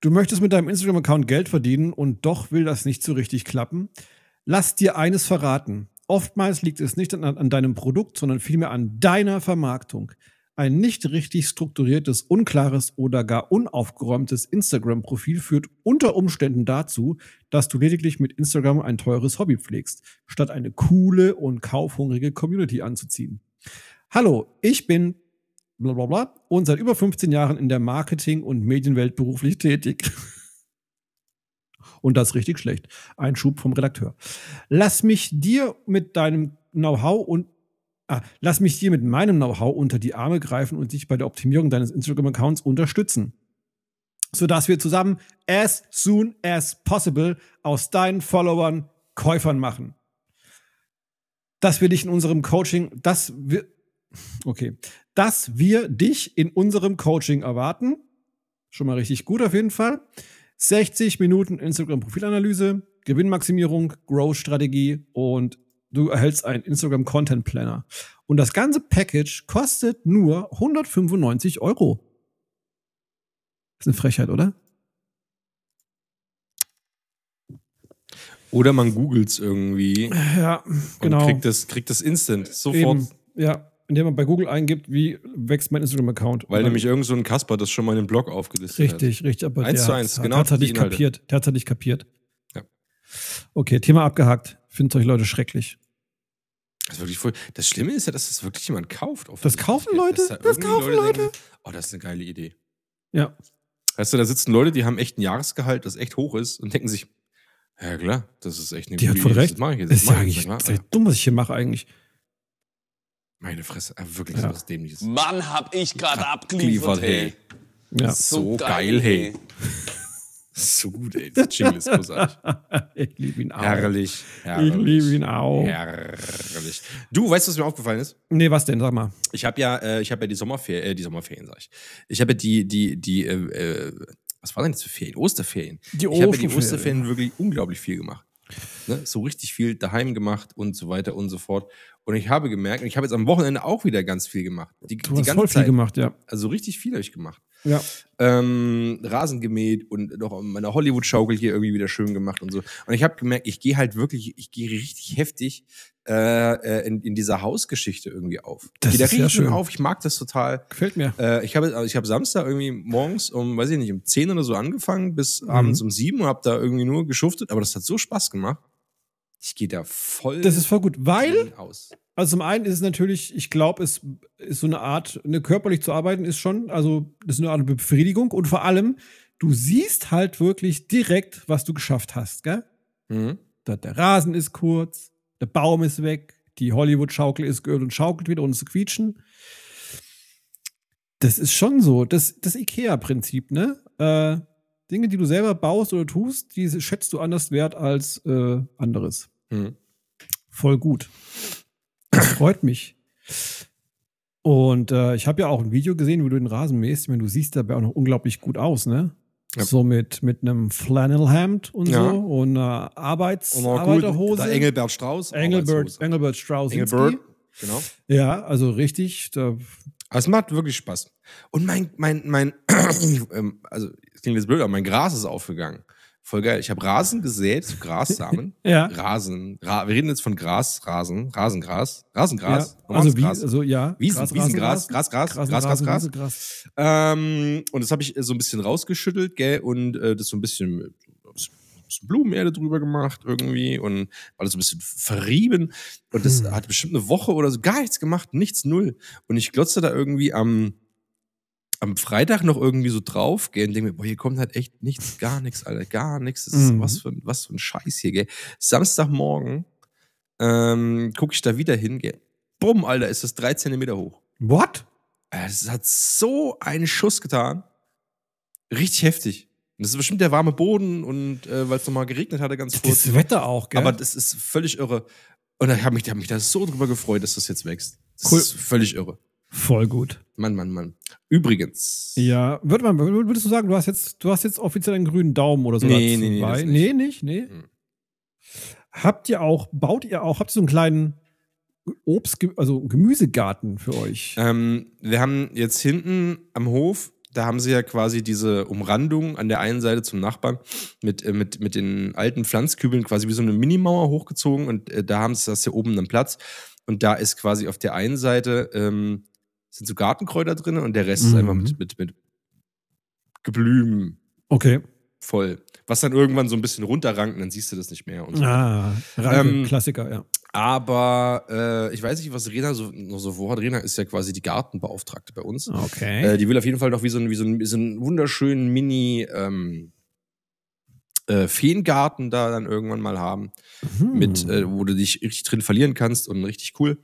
Du möchtest mit deinem Instagram-Account Geld verdienen und doch will das nicht so richtig klappen. Lass dir eines verraten. Oftmals liegt es nicht an, an deinem Produkt, sondern vielmehr an deiner Vermarktung. Ein nicht richtig strukturiertes, unklares oder gar unaufgeräumtes Instagram-Profil führt unter Umständen dazu, dass du lediglich mit Instagram ein teures Hobby pflegst, statt eine coole und kaufhungrige Community anzuziehen. Hallo, ich bin bla bla bla und seit über 15 Jahren in der Marketing- und Medienwelt beruflich tätig. Und das richtig schlecht. Ein Schub vom Redakteur. Lass mich dir mit deinem Know-how und ah, lass mich dir mit meinem Know-how unter die Arme greifen und dich bei der Optimierung deines Instagram-Accounts unterstützen. Sodass wir zusammen as soon as possible aus deinen Followern Käufern machen. Dass wir dich in unserem Coaching, dass wir, okay, dass wir dich in unserem Coaching erwarten. Schon mal richtig gut auf jeden Fall. 60 Minuten Instagram-Profilanalyse, Gewinnmaximierung, Growth-Strategie und du erhältst einen Instagram-Content-Planner. Und das ganze Package kostet nur 195 Euro. Das ist eine Frechheit, oder? Oder man googelt es irgendwie Ja, und genau. kriegt das, kriegt das instant, sofort. Eben, ja, indem man bei Google eingibt, wie wächst mein Instagram-Account. Weil Und nämlich irgend so ein Kasper das schon mal in den Blog aufgelistet Richtig, richtig. Aber Eins der zu eins, hat- genau Hat's halt die nicht kapiert. Der hat's halt nicht kapiert. Ja. Okay, Thema abgehakt. Findet euch Leute schrecklich. hat. Das, ist wirklich voll, das Schlimme ist ja, dass das wirklich jemand kauft. Das kaufen Leute? Da Das kaufen Leute? Denken, oh, das ist eine geile Idee. Ja. Weißt du, da sitzen Leute, die haben echt ein Jahresgehalt, das echt hoch ist und denken sich, ja klar, das ist echt eine Die hat gute voll Idee, recht. Das mache ich jetzt. Das ist ja eigentlich das ist ja. dumm, was ich hier mache eigentlich. Meine Fresse, äh, wirklich Ja. so was Dämliches. Mann, hab ich gerade Abgeliefert, hey. Ja. So geil, hey. So gut, ey. Das Jingle ist großartig. ich liebe ihn auch. Herrlich. Ich herrlich. liebe ihn auch. Herrlich. Du, weißt du, was mir aufgefallen ist? Nee, was denn? Sag mal. Ich habe ja, äh, ich habe ja die Sommerferien, äh, die Sommerferien, sag ich. Ich habe ja die, die, die, äh, äh, was war denn das für Ferien? Osterferien. Die ich habe ja die Osterferien. Osterferien wirklich unglaublich viel gemacht. Ne? So richtig viel daheim gemacht und so weiter und so fort. Und ich habe gemerkt, und ich habe jetzt am Wochenende auch wieder ganz viel gemacht. Die, Du die hast ganze voll viel Zeit. gemacht, ja. Also richtig viel habe ich gemacht. Ja. Ähm, Rasen gemäht und noch meine Hollywood-Schaukel hier irgendwie wieder schön gemacht und so. Und ich habe gemerkt, ich gehe halt wirklich, ich gehe richtig heftig äh, äh, in, in dieser Hausgeschichte irgendwie auf. Das ich gehe da richtig schön auf, ich mag das total. Gefällt mir. Äh, ich habe ich hab Samstag irgendwie morgens um, weiß ich nicht, um 10 oder so angefangen bis Mhm. abends um 7 und habe da irgendwie nur geschuftet, aber das hat so Spaß gemacht. Ich gehe da voll Das ist voll gut, weil aus. Also zum einen ist es natürlich, ich glaube, es ist so eine Art, eine körperlich zu arbeiten ist schon, also das ist eine Art Befriedigung und vor allem, du siehst halt wirklich direkt, was du geschafft hast, gell? Mhm. Da- Der Rasen ist kurz, der Baum ist weg, die Hollywood-Schaukel ist geölt und schaukelt wieder ohne zu quietschen. Das ist schon so, das, das IKEA-Prinzip, ne? Äh, Dinge, die du selber baust oder tust, die schätzt du anders wert als äh, anderes. Mhm. Voll gut. Das freut mich. Und äh, ich habe ja auch ein Video gesehen, wo du den Rasen mähst. Ich meine, du siehst dabei auch noch unglaublich gut aus, ne? Ja. So mit, mit einem Flannelhemd und Ja. so und einer Arbeits Und gut, Arbeiterhose. der Engelbert Strauß. Engelbert. Engelbert Strauss. Engelbert, genau. Ja, also richtig. Da, Aber es macht wirklich Spaß. Und mein, mein, mein, ähm, also, es klingt jetzt blöd, aber mein Gras ist aufgegangen. Voll geil. Ich habe Rasen gesät, Grassamen. Ja. Rasen. Ra wir reden jetzt von Gras, Rasen, Rasengras, Rasengras. ja. Also, wie, Gras. also ja. Wiesen, Gras, Wiesengras, Gras, Gras, Gras, Gras, Gras. Gras. Ähm, und das habe ich so ein bisschen rausgeschüttelt, gell, und äh, das so ein bisschen, Blumenerde drüber gemacht irgendwie und das so ein bisschen verrieben. Und das Hm. hat bestimmt eine Woche oder so gar nichts gemacht, nichts, null. Und ich glotze da irgendwie am, am Freitag noch irgendwie so drauf, gell, und denke mir, boah, hier kommt halt echt nichts, gar nichts, Alter, gar nichts. Das ist Mhm. was, für, ein- was für ein Scheiß hier, gell. Samstagmorgen ähm, gucke ich da wieder hin, gell. Bumm, Alter, ist das drei Zentimeter hoch. What? Es hat so einen Schuss getan. Richtig heftig. Und das ist bestimmt der warme Boden und äh, weil es nochmal geregnet hatte ganz kurz. Das Wetter auch, gell? Aber das ist völlig irre. Und ich habe mich, hab mich da so drüber gefreut, dass das jetzt wächst. Das Cool. ist völlig irre. Voll gut. Mann, Mann, Mann. Übrigens. Ja, würde man, würdest du sagen, du hast jetzt, du hast jetzt offiziell einen grünen Daumen oder so Nee, dazu nee, nee, bei? das nee, nicht. nicht, nee. Hm. Habt ihr auch, baut ihr auch, habt ihr so einen kleinen Obst, also Gemüsegarten für euch? Ähm, wir haben jetzt hinten am Hof, da haben sie ja quasi diese Umrandung an der einen Seite zum Nachbarn mit, äh, mit, mit den alten Pflanzkübeln quasi wie so eine Minimauer hochgezogen und äh, da haben sie das hier oben einen Platz. Und da ist quasi auf der einen Seite ähm, sind so Gartenkräuter drin und der Rest ist Mhm. einfach mit, mit, mit Geblümen Okay. voll. Was dann irgendwann so ein bisschen runterrankt dann siehst du das nicht mehr. Und so. Ah, Ranke, Ähm, Klassiker, ja. Aber äh, ich weiß nicht, was Rena so, noch so vorhat. Rena ist ja quasi die Gartenbeauftragte bei uns. Okay. Äh, die will auf jeden Fall noch wie so ein, wie so ein, wie so ein wunderschönen Mini ähm, äh, Feengarten da dann irgendwann mal haben, Hm. mit, äh, wo du dich richtig drin verlieren kannst und richtig cool.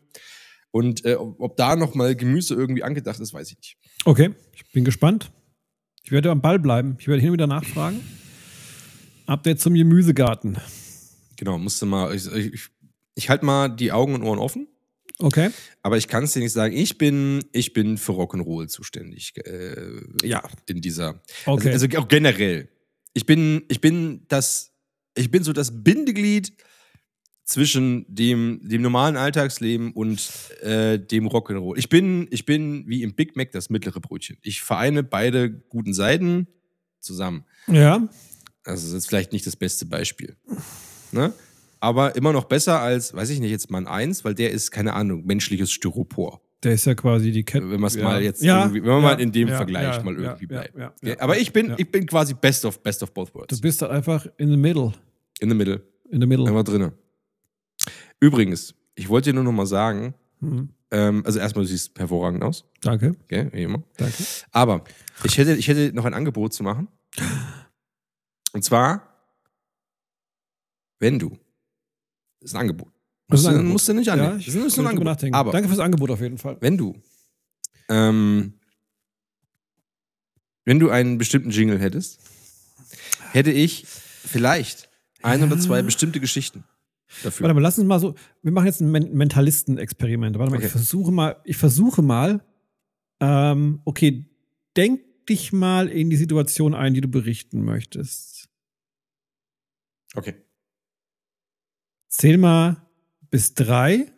Und äh, ob, da noch mal Gemüse irgendwie angedacht ist, weiß ich nicht. Okay, ich bin gespannt. Ich werde am Ball bleiben. Ich werde hin und wieder nachfragen. Update zum Gemüsegarten. Genau, musste mal. Ich, ich, ich halte mal die Augen und Ohren offen. Okay. Aber ich kann es dir nicht sagen. Ich bin, ich bin für Rock'n'Roll zuständig. Äh, Ja. In dieser. Okay. Also, also auch generell. Ich bin, ich bin das, ich bin so das Bindeglied zwischen dem, dem normalen Alltagsleben und äh, dem Rock'n'Roll. Ich bin, ich bin wie im Big Mac das mittlere Brötchen. Ich vereine beide guten Seiten zusammen. ja. Also das ist jetzt vielleicht nicht das beste Beispiel. Ne? Aber immer noch besser als, weiß ich nicht, jetzt Mann 1, weil der ist, keine Ahnung, menschliches Styropor. Der ist ja quasi die Kette. Wenn man es ja. mal jetzt ja, wenn man ja, mal in dem Vergleich mal irgendwie bleibt. Aber ich bin, ich bin quasi best of, best of both Du worlds. bist da einfach in the middle. In the middle. In the middle. Einfach drinne. Übrigens, ich wollte dir nur noch mal sagen, Mhm. ähm, also erstmal, du siehst hervorragend aus, Danke, gell, wie immer. danke. Aber ich hätte, ich hätte noch ein Angebot zu machen. Und zwar, wenn du, das ist ein Angebot. Das ist Musst, ein du- Angebot. musst du nicht Ja, annehmen. ich das ist nur ein Angebot. nachdenken. Aber Danke fürs Angebot auf jeden Fall. wenn du, ähm, wenn du einen bestimmten Jingle hättest, hätte ich vielleicht ein oder zwei bestimmte Geschichten dafür. Warte mal, lass uns mal so. Wir machen jetzt ein Men Mentalisten-Experiment. Warte mal, Okay. ich versuche mal, ich versuche mal, ähm, okay, denk dich mal in die Situation ein, die du berichten möchtest. Okay. Zähl mal bis drei,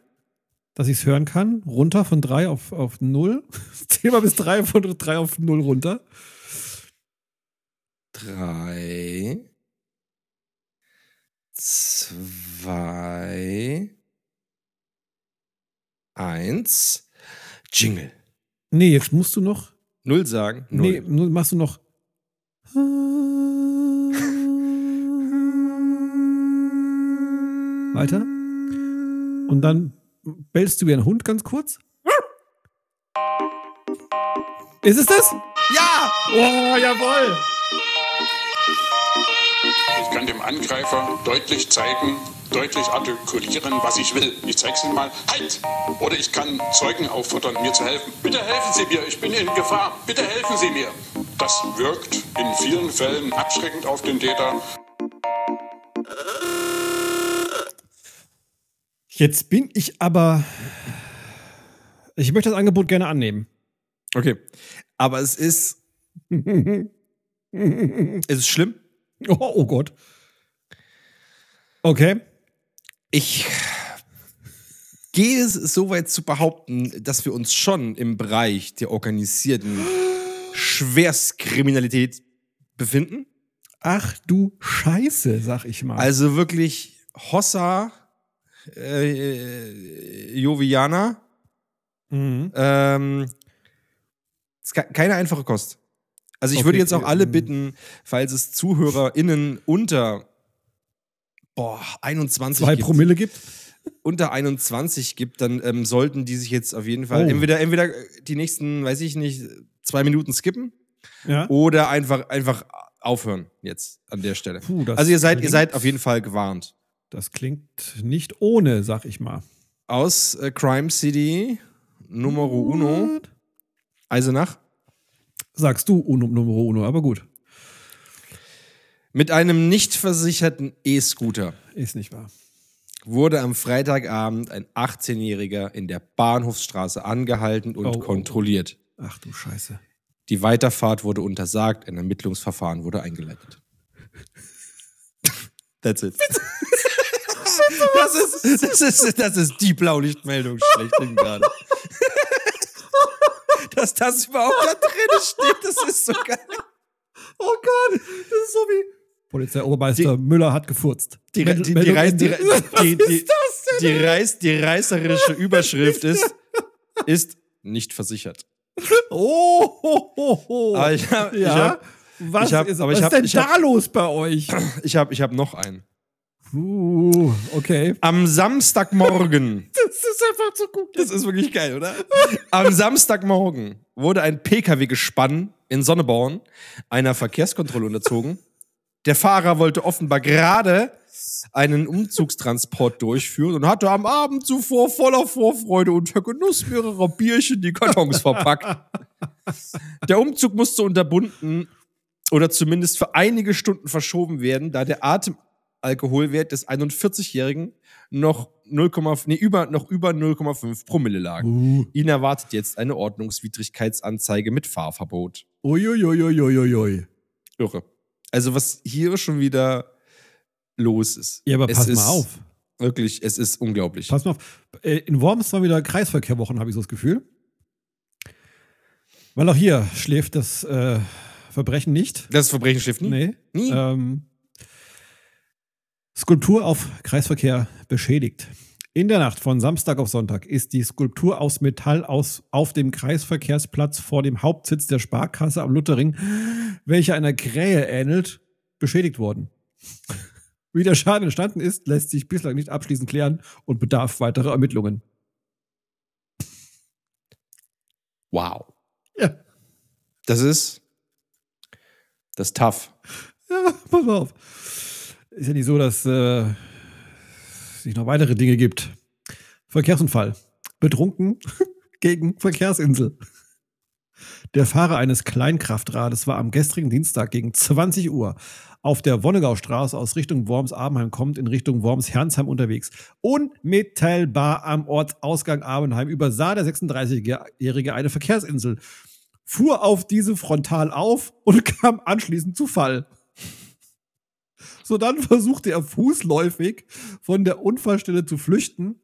dass ich es hören kann. Runter von drei auf, auf null. Zähl mal bis drei von drei auf null runter. Drei. Zwei. Eins. Jingle. Nee, jetzt musst du noch. Null sagen. Nee, Null. nur machst du noch. Weiter. Und dann bellst du wie ein Hund ganz kurz. Ist es das? Ja! Oh, jawohl. Ich kann dem Angreifer deutlich zeigen, deutlich artikulieren, was ich will. Ich zeige es ihm mal. Halt! Oder ich kann Zeugen auffordern, mir zu helfen. Bitte helfen Sie mir, ich bin in Gefahr. Bitte helfen Sie mir. Das wirkt in vielen Fällen abschreckend auf den Täter. Jetzt bin ich aber. Ich möchte das Angebot gerne annehmen. Okay. Aber es ist, es ist schlimm. Oh, oh Gott. Okay. Ich gehe es so weit zu behaupten, dass wir uns schon im Bereich der organisierten Schwerstkriminalität befinden. Ach du Scheiße, sag ich mal. Also wirklich Hossa, äh, Joviana. mhm. Ähm, ist keine einfache Kost. Also ich Okay, würde jetzt auch alle ähm. bitten, falls es ZuhörerInnen unter boah, 21 Zwei gibt, Promille gibt. unter 21 gibt, dann ähm, sollten die sich jetzt auf jeden Fall Oh. entweder, entweder die nächsten, weiß ich nicht, zwei Minuten skippen Ja. oder einfach, einfach aufhören jetzt an der Stelle. Puh, also ihr seid, ihr klingt- seid auf jeden Fall gewarnt. Das klingt nicht ohne, sag ich mal. Aus äh, Crime City Numero Uno, What? Eisenach. Sagst du Uno, Numero Uno, aber gut. Mit einem nicht versicherten E-Scooter Ist nicht wahr. wurde am Freitagabend ein 18-Jähriger in der Bahnhofsstraße angehalten und Oh, oh, oh. kontrolliert. Ach du Scheiße. Die Weiterfahrt wurde untersagt, ein Ermittlungsverfahren wurde eingeleitet. That's it. Das ist, das ist, das ist die Blaulichtmeldung schlechthin gerade. Dass das überhaupt da drin steht, das ist so geil. Oh Gott, das ist so wie. Polizeiobermeister Müller hat gefurzt. Die, die, die, die, Reiß, die reißerische Überschrift ist, ist nicht versichert. Oh, ho, ho, ho. Aber ich hab- ich ja. hab- was ich hab- ist, aber was ich ist hab- denn ich da hab- los bei euch? Ich habe ich hab noch einen. Uh, okay. Am Samstagmorgen, Das ist einfach zu gut. das ist wirklich geil, oder? Am Samstagmorgen wurde ein Pkw-Gespann in Sonneborn einer Verkehrskontrolle unterzogen. Der Fahrer wollte offenbar gerade einen Umzugstransport durchführen und hatte am Abend zuvor voller Vorfreude unter Genuss mehrerer Bierchen die Kartons verpackt. Der Umzug musste unterbunden oder zumindest für einige Stunden verschoben werden, da der Atemalkoholwert des 41-Jährigen noch 0, nee, über, noch über 0,5 Promille lag. Uh. Ihn erwartet jetzt eine Ordnungswidrigkeitsanzeige mit Fahrverbot. Uiuiuiuiui. Irre. Also was hier schon wieder los ist. Ja, aber Es pass mal auf. Wirklich, es ist unglaublich. Pass mal auf. Äh, In Worms war wieder Kreisverkehrwochen, habe ich so das Gefühl. Weil auch hier schläft das äh, Verbrechen nicht. Das Verbrechen schläft nie. Nee. Nie. Ähm, Skulptur auf Kreisverkehr beschädigt. In der Nacht von Samstag auf Sonntag ist die Skulptur aus Metall aus, auf dem Kreisverkehrsplatz vor dem Hauptsitz der Sparkasse am Luthering, welche einer Krähe ähnelt, beschädigt worden. Wie der Schaden entstanden ist, lässt sich bislang nicht abschließend klären und bedarf weiterer Ermittlungen. Wow. Ja, Das ist das ist tough. ja pass auf. Ist ja nicht so, dass äh, es sich noch weitere Dinge gibt. Verkehrsunfall. Betrunken gegen Verkehrsinsel. Der Fahrer eines Kleinkraftrades war am gestrigen Dienstag gegen 20 Uhr auf der Wonnegaustraße aus Richtung Worms-Abenheim kommt, in Richtung Worms-Hernsheim unterwegs. Unmittelbar am Ortsausgang Abenheim übersah der 36-Jährige eine Verkehrsinsel, fuhr auf diese frontal auf und kam anschließend zu Fall. So dann versuchte er fußläufig von der Unfallstelle zu flüchten,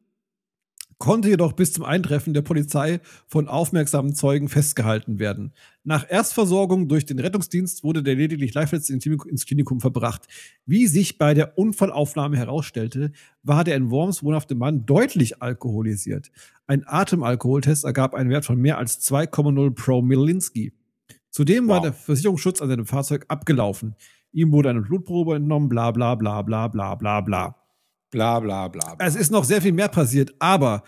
konnte jedoch bis zum Eintreffen der Polizei von aufmerksamen Zeugen festgehalten werden. Nach Erstversorgung durch den Rettungsdienst wurde der lediglich live ins Klinikum- ins Klinikum verbracht. Wie sich bei der Unfallaufnahme herausstellte, war der in Worms wohnhafte Mann deutlich alkoholisiert. Ein Atemalkoholtest ergab einen Wert von mehr als 2,0 pro Milinski. Zudem war Wow. der Versicherungsschutz an seinem Fahrzeug abgelaufen. Ihm wurde eine Blutprobe entnommen, bla bla bla bla bla bla bla. Bla bla bla. Es ist noch sehr viel mehr passiert, aber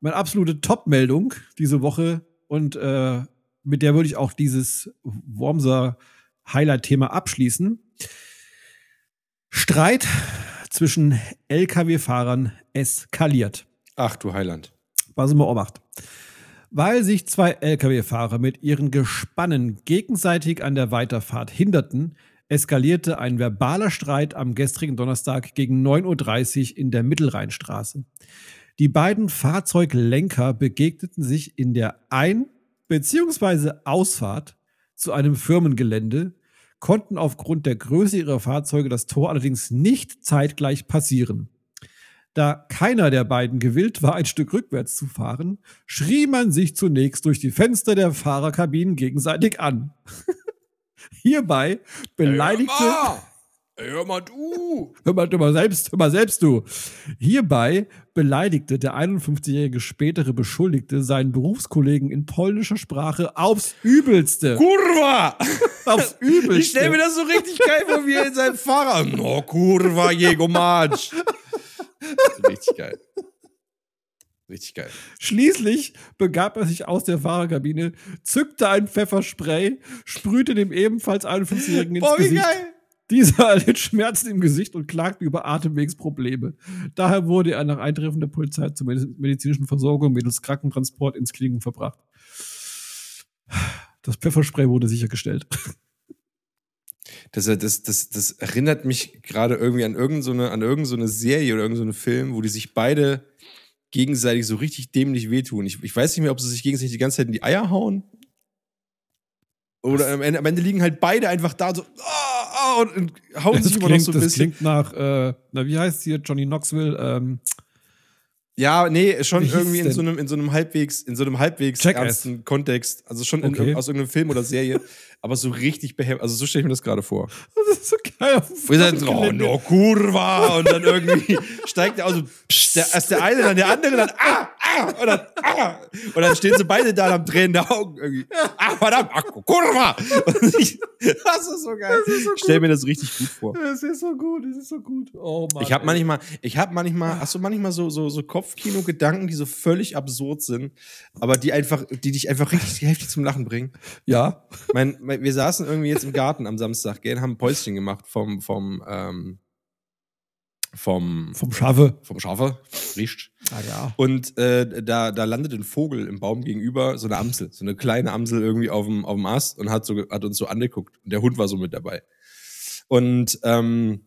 meine absolute Top-Meldung diese Woche und äh, mit der würde ich auch dieses Wormser Highlight-Thema abschließen. Streit zwischen Lkw-Fahrern eskaliert. Ach du Heiland. Was immer Obacht. Weil sich zwei Lkw-Fahrer mit ihren Gespannen gegenseitig an der Weiterfahrt hinderten, eskalierte ein verbaler Streit am gestrigen Donnerstag gegen 9.30 Uhr in der Mittelrheinstraße. Die beiden Fahrzeuglenker begegneten sich in der Ein- bzw. Ausfahrt zu einem Firmengelände, konnten aufgrund der Größe ihrer Fahrzeuge das Tor allerdings nicht zeitgleich passieren. Da keiner der beiden gewillt war, ein Stück rückwärts zu fahren, schrie man sich zunächst durch die Fenster der Fahrerkabinen gegenseitig an. Hierbei beleidigte, Ey, hör mal du. Hör mal, hör mal selbst, hör mal selbst du. Hierbei beleidigte der 51-jährige spätere Beschuldigte seinen Berufskollegen in polnischer Sprache aufs Übelste. Kurwa! Aufs Übelste. Ich stelle mir das so richtig geil vor, wie er in seinem Fahrrad. No, kurwa, jego Matsch. Richtig geil. Richtig geil. Schließlich begab er sich aus der Fahrerkabine, zückte ein Pfefferspray, sprühte dem ebenfalls 51-Jährigen ins Boah, wie Gesicht. geil. Dieser erlitt Schmerzen im Gesicht und klagte über Atemwegsprobleme. Daher wurde er nach Eintreffen der Polizei zur mediz- medizinischen Versorgung mittels Krankentransport ins Klinikum verbracht. Das Pfefferspray wurde sichergestellt. Das, das, das, das erinnert mich gerade irgendwie an irgendeine, so an irgendeine so eine Serie oder irgendeinen so Film, wo die sich beide gegenseitig so richtig dämlich wehtun. Ich, ich weiß nicht mehr, ob sie sich gegenseitig die ganze Zeit in die Eier hauen. Oder am Ende, am Ende liegen halt beide einfach da so ah, ah, und, und hauen Das sich immer noch klingt, so ein das bisschen. klingt nach, äh, na, wie heißt hier, Johnny Knoxville? Ähm, Ja, nee, schon irgendwie in so einem, in so einem halbwegs, in so einem halbwegs Jackass. ernsten Kontext. Also schon in, Okay. aus irgendeinem Film oder Serie, aber so richtig behämmert. Also so stelle ich mir das gerade vor. das ist so geil. Ihr seid so, oh no, kurva! Und dann irgendwie steigt der aus, so, psch, der, erst der eine, dann der andere, dann ah, ah, und dann ah. Und dann stehen sie beide da und haben tränende Augen irgendwie. Ah, verdammt, ah, kurva! Ich, das ist so geil. ich stell mir das richtig gut vor. Es ist so gut, es ist so gut. Oh Mann. Ich habe manchmal, ich habe manchmal, hast du manchmal so so so Kopfkino-Gedanken, die so völlig absurd sind, aber die einfach, die dich einfach richtig heftig zum Lachen bringen. Ja. Mein, mein, wir saßen irgendwie jetzt im Garten am Samstag, gell, haben ein Päuschen gemacht vom vom ähm, vom Vom Schafe. vom Schafe, riecht. Ah ja. Und äh, da, da landet ein Vogel im Baum gegenüber, so eine Amsel, so eine kleine Amsel irgendwie auf dem, auf dem Ast und hat, so, hat uns so angeguckt. Und der Hund war so mit dabei. Und ähm,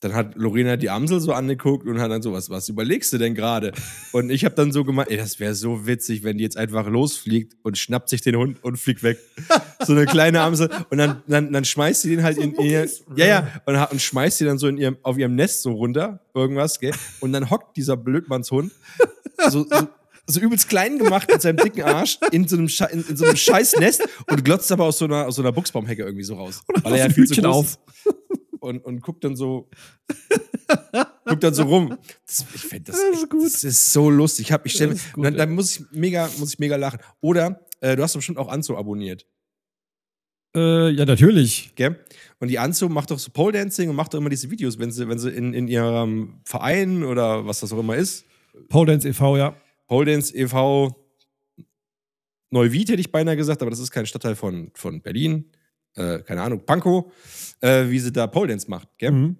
dann hat Lorena die Amsel so angeguckt und hat dann so, was, was überlegst du denn gerade? Und ich habe dann so gemeint, ey, das wäre so witzig, wenn die jetzt einfach losfliegt und schnappt sich den Hund und fliegt weg. So eine kleine Amsel. Und dann, dann, dann schmeißt sie den halt in ihr, ja, ja, und, und schmeißt sie dann so in ihrem, auf ihrem Nest so runter, irgendwas, gell? Und dann hockt dieser Blödmannshund so, so, so übelst klein gemacht mit seinem dicken Arsch in so einem, Sche in, in so einem scheiß Nest und glotzt aber aus so einer, aus so einer Buchsbaumhecke irgendwie so raus. Weil er ja viel zu groß auf. ist. Und, und guckt dann so, guckt dann so rum. Das, ich finde das, Das das ist so lustig. Ich hab, ich stell, gut, dann, dann muss ich mega, muss ich mega lachen. Oder, äh, du hast doch bestimmt auch Anzo abonniert, Äh, ja, natürlich. gell? Und die Anzo macht doch so Pole Dancing und macht doch immer diese Videos, wenn sie, wenn sie in, in ihrem Verein oder was das auch immer ist, Pole Dance e.V., ja. Pole Dance e.V. Neuwied hätte ich beinahe gesagt, aber das ist kein Stadtteil von, von Berlin. Äh, keine Ahnung, Pankow, äh, wie sie da Pole Dance macht, gell? Mhm.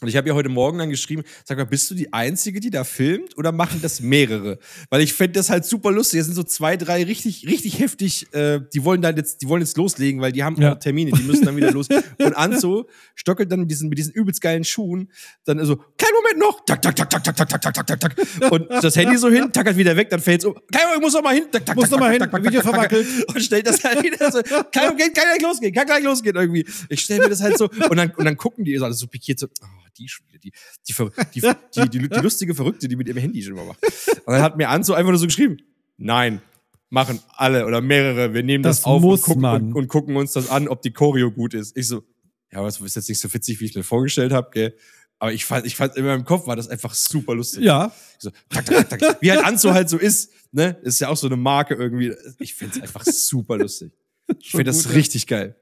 Und ich habe ja heute Morgen dann geschrieben, sag mal, bist du die Einzige, die da filmt oder machen das mehrere? Weil ich fände das halt super lustig. Es sind so zwei, drei richtig, richtig heftig, äh, die wollen dann jetzt, die wollen jetzt loslegen, weil die haben Ja. auch Termine, die müssen dann wieder los. Und Anzo stockelt dann mit diesen, mit diesen übelst geilen Schuhen, dann so, kleinen Moment noch, tak, tak, tak, tak, tak, tak, tak, tak, tak, tak, tak. Und das Handy so hin, tackert wieder weg, dann fällt's um. Kleinen Moment, ich muss noch mal hin, tak, tak, Muss noch mal hin, Video verwackelt. Und stellt das halt wieder so, kleinen Moment, kann gleich losgehen, kann gleich losgehen irgendwie. Ich stelle mir das halt so, und dann, und dann gucken die so alles so pikiert so, oh, die schon wieder, die, die, die, die, die, die lustige Verrückte, die mit ihrem Handy schon immer macht. Und dann hat mir Anzo einfach nur so geschrieben, nein, machen alle oder mehrere, wir nehmen das, Das auf und gucken, und, und gucken uns das an, ob die Choreo gut ist. Ich so, ja, aber das ist jetzt nicht so witzig, wie ich mir vorgestellt habe, gell. Aber ich fand, ich fand in meinem Kopf war das einfach super lustig. Ja. So, tak, tak, tak. Wie halt Anzo halt so ist, ne? Ist ja auch so eine Marke irgendwie. Ich find's einfach super lustig. Ich finde das ja. richtig geil.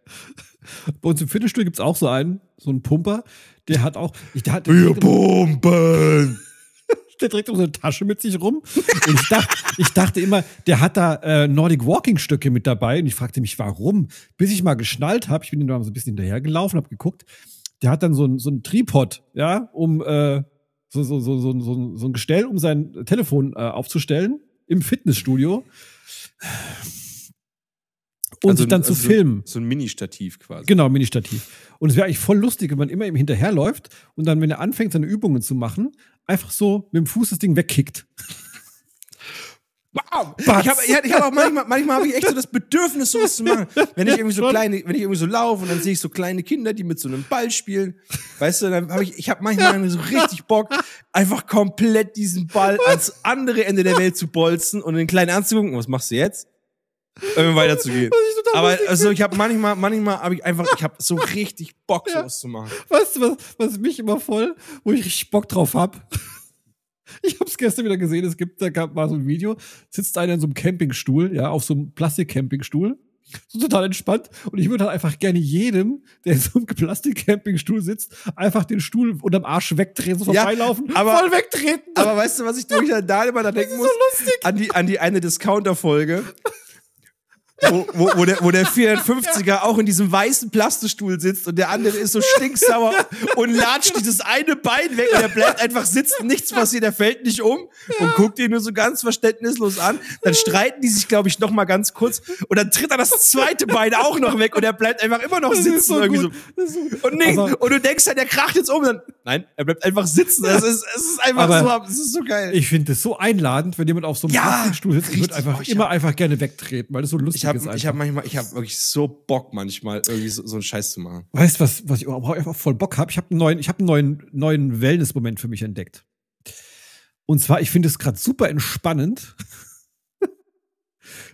Bei uns im Fitnessstudio gibt's auch so einen, so einen Pumper, der hat auch, ich, der, hat, Wir pumpen! der trägt so eine Tasche mit sich rum. Und ich dachte, ich dachte immer, der hat da äh, Nordic Walking Stöcke mit dabei. Und ich fragte mich, warum? Bis ich mal geschnallt habe, ich bin ihm da so ein bisschen hinterhergelaufen, habe geguckt, der hat dann so ein, so ein Tripod, ja, um äh, so, so, so, so, so, so ein Gestell, um sein Telefon äh, aufzustellen im Fitnessstudio. Und Also sich dann ein- zu also filmen. So ein Mini-Stativ quasi. Genau, Mini-Stativ. Und es wäre eigentlich voll lustig, wenn man immer ihm hinterherläuft und dann, wenn er anfängt, seine Übungen zu machen, einfach so mit dem Fuß das Ding wegkickt. Wow. Ich habe ich hab, auch manchmal, manchmal habe ich echt so das Bedürfnis, sowas zu machen. Wenn ich irgendwie so kleine, wenn ich irgendwie so laufe und dann sehe ich so kleine Kinder, die mit so einem Ball spielen, weißt du, dann habe ich, ich habe manchmal so richtig Bock, einfach komplett diesen Ball ans andere Ende der Welt zu bolzen und den kleinen anzugucken. Was machst du jetzt? Irgendwie weiterzugehen. Aber also ich habe manchmal, manchmal habe ich einfach, ich habe so richtig Bock, Ja. sowas zu machen. Weißt du, was, was mich immer voll, wo ich richtig Bock drauf hab? Ich hab's gestern wieder gesehen, es gibt, da gab mal so ein Video, sitzt einer in so einem Campingstuhl, ja, auf so einem Plastik-Campingstuhl, so total entspannt. Und ich würde halt einfach gerne jedem, der in so einem Plastik-Campingstuhl sitzt, einfach den Stuhl unterm Arsch wegdrehen, so Ja, vorbeilaufen, aber- voll wegtreten. Aber weißt du, was ich durch da immer da denken ist muss? so lustig. An die, an die eine Discounter-Folge. Wo, wo, wo, der, wo der 450er auch in diesem weißen Plastistuhl sitzt und der andere ist so stinksauer und latscht dieses eine Bein weg und der bleibt einfach sitzen, nichts passiert, er fällt nicht um und guckt ihn nur so ganz verständnislos an. Dann streiten die sich, glaube ich, noch mal ganz kurz und dann tritt er das zweite Bein auch noch weg und er bleibt einfach immer noch ist sitzen. so irgendwie gut. so. Ist. Und, nicht, und du denkst halt, der kracht jetzt um. Dann, nein, er bleibt einfach sitzen. Es ist, es ist einfach Aber so, es ist so geil. Ich finde das so einladend, wenn jemand auf so einem Ja, Plastikstuhl sitzt. Ich würde einfach Oh, immer hab- einfach gerne wegtreten, weil das so lustig ich habe ich hab einfach. manchmal, ich habe wirklich so Bock manchmal irgendwie so, so einen Scheiß zu machen. Weißt du, was, was ich auch einfach voll Bock habe? Ich habe einen neuen, ich habe einen neuen, neuen Wellness-Moment für mich entdeckt. Und zwar, ich finde es gerade super entspannend,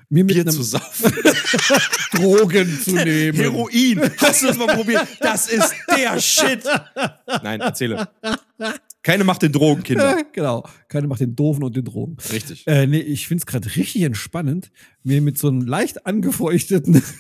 mir mit Bier einem zu saufen. Drogen zu nehmen. Heroin. Hast du das mal probiert? Das ist der Shit. Nein, erzähle. Keine macht den Drogen, Kinder. Genau. Keiner macht den Doofen und den Drogen. Richtig. Äh, nee, ich finde es gerade richtig entspannend, mir mit so einem leicht angefeuchteten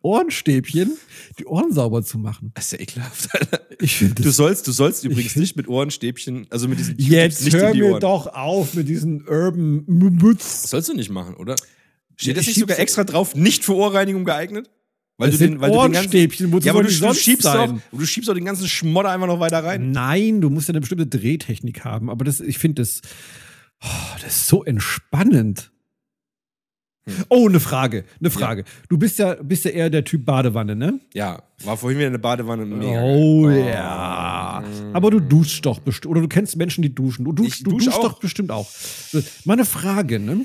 Ohrenstäbchen die Ohren sauber zu machen. Das ist ja ekelhaft. Alter. Ich finde Du sollst, du sollst übrigens find- nicht mit Ohrenstäbchen, also mit diesen Jetzt nicht hör mir doch auf mit diesen Urban Mütz. Sollst du nicht machen, oder? Steht Ja, das ich nicht sogar extra drauf, nicht für Ohrreinigung geeignet? Weil Das du den, weil du den ganzen, Ohrenstäbchen, ja, aber du, du schiebst sein? doch, du schiebst doch den ganzen Schmodder einfach noch weiter rein. Nein, du musst ja eine bestimmte Drehtechnik haben. Aber das, ich finde das, oh, das ist so entspannend. Oh, eine Frage, eine Frage. Du bist ja, bist ja eher der Typ Badewanne, ne? Ja, war vorhin wieder eine Badewanne. Mega. Oh ja. Aber du duschst doch bestimmt. Oder du kennst Menschen, die duschen. Du, duschst, Ich du dusche duschst auch. doch bestimmt auch. Meine Frage, ne?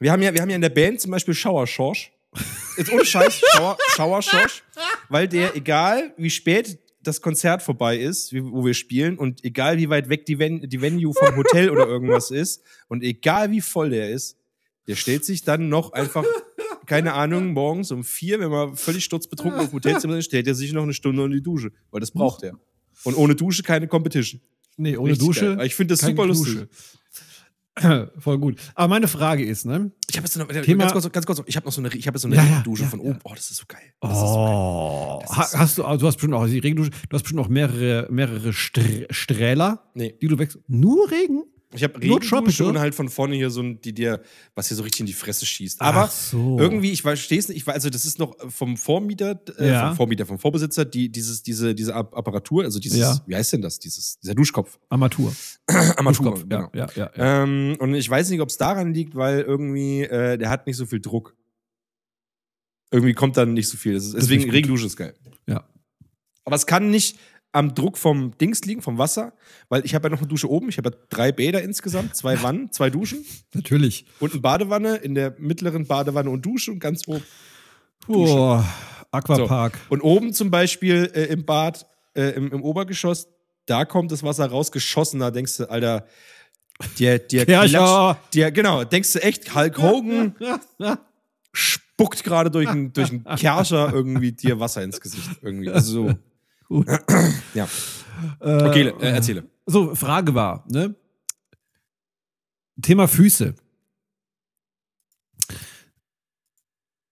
Wir haben ja, wir haben ja in der Band zum Beispiel Shower Schorsch. Jetzt ohne Scheiß, Shower, Shower Schorsch. Weil der, egal wie spät das Konzert vorbei ist, wo wir spielen, und egal wie weit weg die, Ven die Venue vom Hotel oder irgendwas ist, und egal wie voll der ist, der stellt sich dann noch einfach, keine Ahnung, morgens um vier, wenn man völlig sturzbetrunken auf dem Hotelzimmer ist, stellt er sich noch eine Stunde in die Dusche. Weil das braucht er. Und ohne Dusche keine Competition. Nee, ohne Richtig Dusche. geil. Ich finde das super lustig. Dusche. Voll gut. Aber meine Frage ist, ne? Ich habe jetzt noch, Thema- ganz kurz, ganz kurz, ich habe noch so eine, ich habe jetzt so eine Ja, ja, Dusche ja, von ja. oben. Oh, das ist so geil. Das ist so geil. Oh, ha, hast du, also du hast bestimmt auch die Regendusche, du hast bestimmt auch mehrere, mehrere Str Strähler, Nee. die du wechselst. Nur Regen? Ich habe tropical? und halt von vorne hier so ein, die dir, was hier so richtig in die Fresse schießt. Aber so. irgendwie, ich verstehe es nicht, ich weiß, also das ist noch vom Vormieter, äh, Ja. vom Vormieter, vom Vorbesitzer, die, dieses, diese, diese App- Apparatur, also dieses, Ja. wie heißt denn das? Dieses, dieser Duschkopf. Armatur. Armatur, Duschkopf, genau. Ja, ja, ja. Ähm, und ich weiß nicht, ob es daran liegt, weil irgendwie, äh, der hat nicht so viel Druck. Irgendwie kommt dann nicht so viel. Ist, deswegen. Regendusche ist geil. ja. Aber es kann nicht am Druck vom Dings liegen, vom Wasser, weil ich habe ja noch eine Dusche oben. Ich habe ja drei Bäder insgesamt, zwei Wannen, zwei Duschen Natürlich. und eine Badewanne, in der mittleren Badewanne und Dusche und ganz oben. Boah, Aquapark. Und oben zum Beispiel äh, im Bad, äh, im, im Obergeschoss, da kommt das Wasser rausgeschossen. Da denkst du, Alter, der, der klatscht- der, genau, denkst du echt, Hulk Hogan spuckt gerade durch einen durch einen Kercher irgendwie dir Wasser ins Gesicht. Irgendwie. Also so. Gut. Ja. Okay, äh, erzähle. So, Frage war, ne? Thema Füße.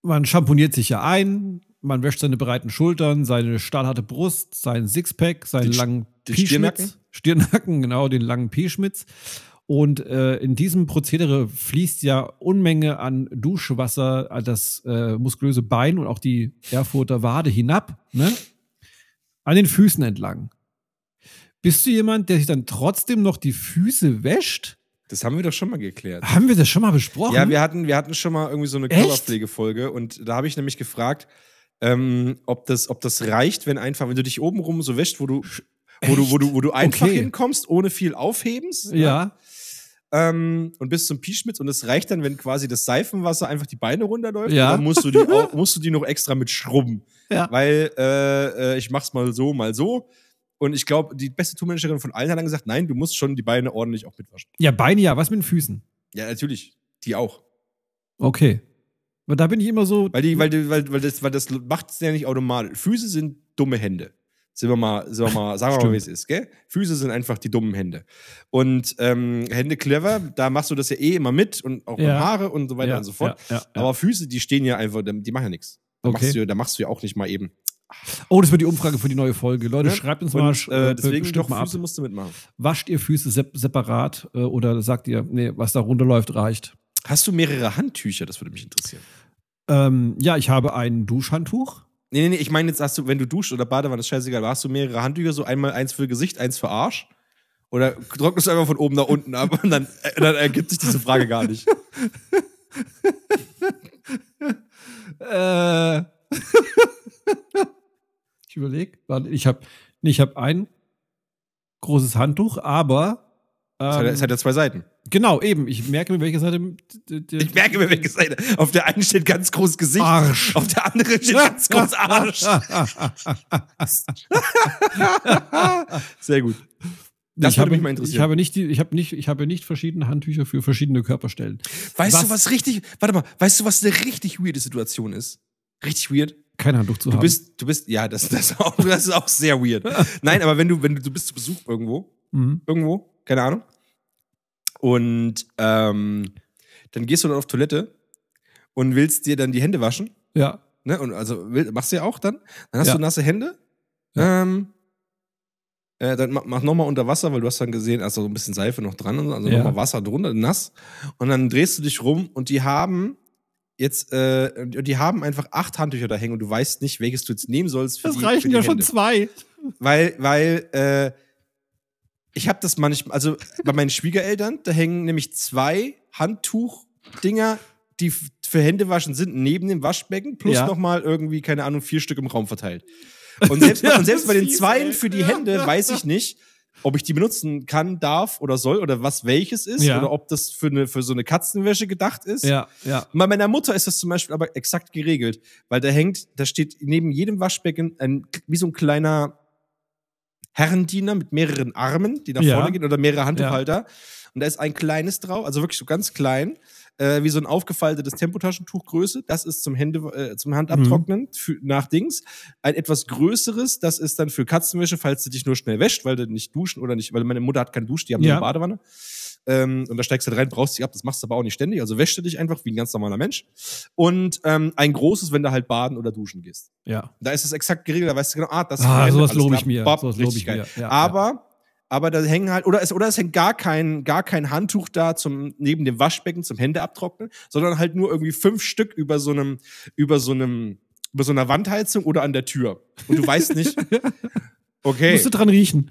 Man schamponiert sich ja ein, man wäscht seine breiten Schultern, seine stahlharte Brust, seinen Sixpack, seinen Den langen P-Schmitz. Stirnacken? Stirnacken, genau, den langen P-Schmitz. Und äh, in diesem Prozedere fließt ja Unmenge an Duschwasser an das äh, muskulöse Bein und auch die Erfurter Wade hinab, ne? An den Füßen entlang. Bist du jemand, der sich dann trotzdem noch die Füße wäscht? Das haben wir doch schon mal geklärt. Haben wir das schon mal besprochen? Ja, wir hatten, wir hatten schon mal irgendwie so eine? Körperpflegefolge und da habe ich nämlich gefragt, ähm, ob, das, ob das reicht, wenn einfach, wenn du dich oben rum so wäscht, wo du, wo du, wo du, wo du einfach Okay. hinkommst, ohne viel Aufhebens. ja. Ähm, und bis zum Pischmitz und es reicht dann, wenn quasi das Seifenwasser einfach die Beine runterläuft. Ja. Oder musst du die, musst du die noch extra mit schrubben. Ja. Weil äh, äh, ich mach's mal so, mal so. Und ich glaube, die beste Tourmanagerin von allen hat dann gesagt, nein, du musst schon die Beine ordentlich auch mitwaschen. Ja, Beine ja, was mit den Füßen? Ja, natürlich. Die auch. Okay. Aber da bin ich immer so. Weil, die, weil, die, weil, weil das, weil das macht es ja nicht automatisch. Füße sind dumme Hände. Sind wir mal, sind wir mal, sagen wir mal, wie es ist, gell? Füße sind einfach die dummen Hände. Und ähm, Hände clever, da machst du das ja eh immer mit und auch Ja. Haare und so weiter Ja, und so fort. ja. Aber Füße, die stehen ja einfach, die machen ja nichts. Da, Okay. machst du, da machst du ja auch nicht mal eben. Oh, das wird die Umfrage für die neue Folge. Leute, Ne? schreibt uns Und, mal. sch- äh, deswegen doch mal ab. Füße musst du mitmachen. Wascht ihr Füße sep separat äh, oder sagt ihr, nee, was da runterläuft, reicht? Hast du mehrere Handtücher? Das würde mich interessieren. Ähm, ja, ich habe ein Duschhandtuch. Nee, nee, nee, ich meine jetzt hast du, wenn du duscht oder Badewanne, ist scheißegal, hast du mehrere Handtücher, so einmal eins für Gesicht, eins für Arsch? Oder trocknest du einfach von oben nach unten ab und dann, äh, dann ergibt sich diese Frage gar nicht. Äh. ich überlege. Ich habe ich hab ein großes Handtuch, aber. Es hat, Ähm, es hat ja zwei Seiten. genau, eben. Ich merke mir, welche Seite. Ich merke mir, welche Seite. Auf der einen steht ganz groß Gesicht, Arsch. auf der anderen steht ganz groß Arsch. Sehr gut. Das ich würde habe, mich mal Ich interessieren. habe nicht, die, ich habe nicht, ich habe nicht verschiedene Handtücher für verschiedene Körperstellen. weißt was- du, was richtig, warte mal, weißt du, was eine richtig weirde Situation ist? Richtig weird. Kein Handtuch zu Du haben. bist, du bist, ja, das, das, auch, das ist auch sehr weird. Nein, aber wenn du, wenn du, du bist zu Besuch irgendwo, Mhm. irgendwo, keine Ahnung, und ähm, dann gehst du dann auf Toilette und willst dir dann die Hände waschen, Ja. ne? Und also machst du ja auch dann, dann hast Ja. du nasse Hände. Ähm, äh, dann mach, mach nochmal unter Wasser, weil du hast dann gesehen, also so ein bisschen Seife noch dran, und so, also Ja. nochmal Wasser drunter, nass. Und dann drehst du dich rum und die haben jetzt, äh, die haben einfach acht Handtücher da hängen und du weißt nicht, welches du jetzt nehmen sollst. Das die, reichen ja schon Hände. zwei. Weil, weil, äh, ich habe das manchmal, also bei meinen Schwiegereltern, da hängen nämlich zwei Handtuchdinger, die für Händewaschen sind, neben dem Waschbecken, plus Ja. nochmal irgendwie, keine Ahnung, vier Stück im Raum verteilt. Und selbst, bei- Ja, und selbst bei den fies, Zweien ey. für die Ja. Hände weiß ich nicht, ob ich die benutzen kann, darf oder soll oder was welches ist Ja. oder ob das für, eine, für so eine Katzenwäsche gedacht ist. Ja, ja. Bei meiner Mutter ist das zum Beispiel aber exakt geregelt, weil da hängt, da steht neben jedem Waschbecken ein, wie so ein kleiner Herrendiener mit mehreren Armen, die nach Ja. vorne gehen, oder mehrere Handtuchhalter. Und da ist ein kleines drauf, also wirklich so ganz klein, äh, wie so ein aufgefaltetes Tempotaschentuchgröße. Das ist zum Hände, äh, zum Handabtrocknen für, nach Dings. Ein etwas größeres, das ist dann für Katzenwäsche, falls du dich nur schnell wäscht, weil du nicht duschen oder nicht, weil meine Mutter hat keine Dusche, die haben Ja. nur eine Badewanne. Ähm, und da steigst du halt rein, brauchst dich ab, das machst du aber auch nicht ständig, also wäschst du dich einfach wie ein ganz normaler Mensch. Und ähm, ein großes, wenn du halt baden oder duschen gehst. Ja. Da ist es exakt geregelt, da weißt du genau, ah, das ist Ah, sowas lobe ich mir. Bob, Sowas richtig ich geil. mir. Ja, aber, aber da hängen halt, oder es, oder es hängt gar kein, gar kein Handtuch da zum, neben dem Waschbecken zum Hände abtrocknen, sondern halt nur irgendwie fünf Stück über so einem, über so einem, über so einer Wandheizung oder an der Tür. Und du weißt nicht, okay, Musst du dran riechen.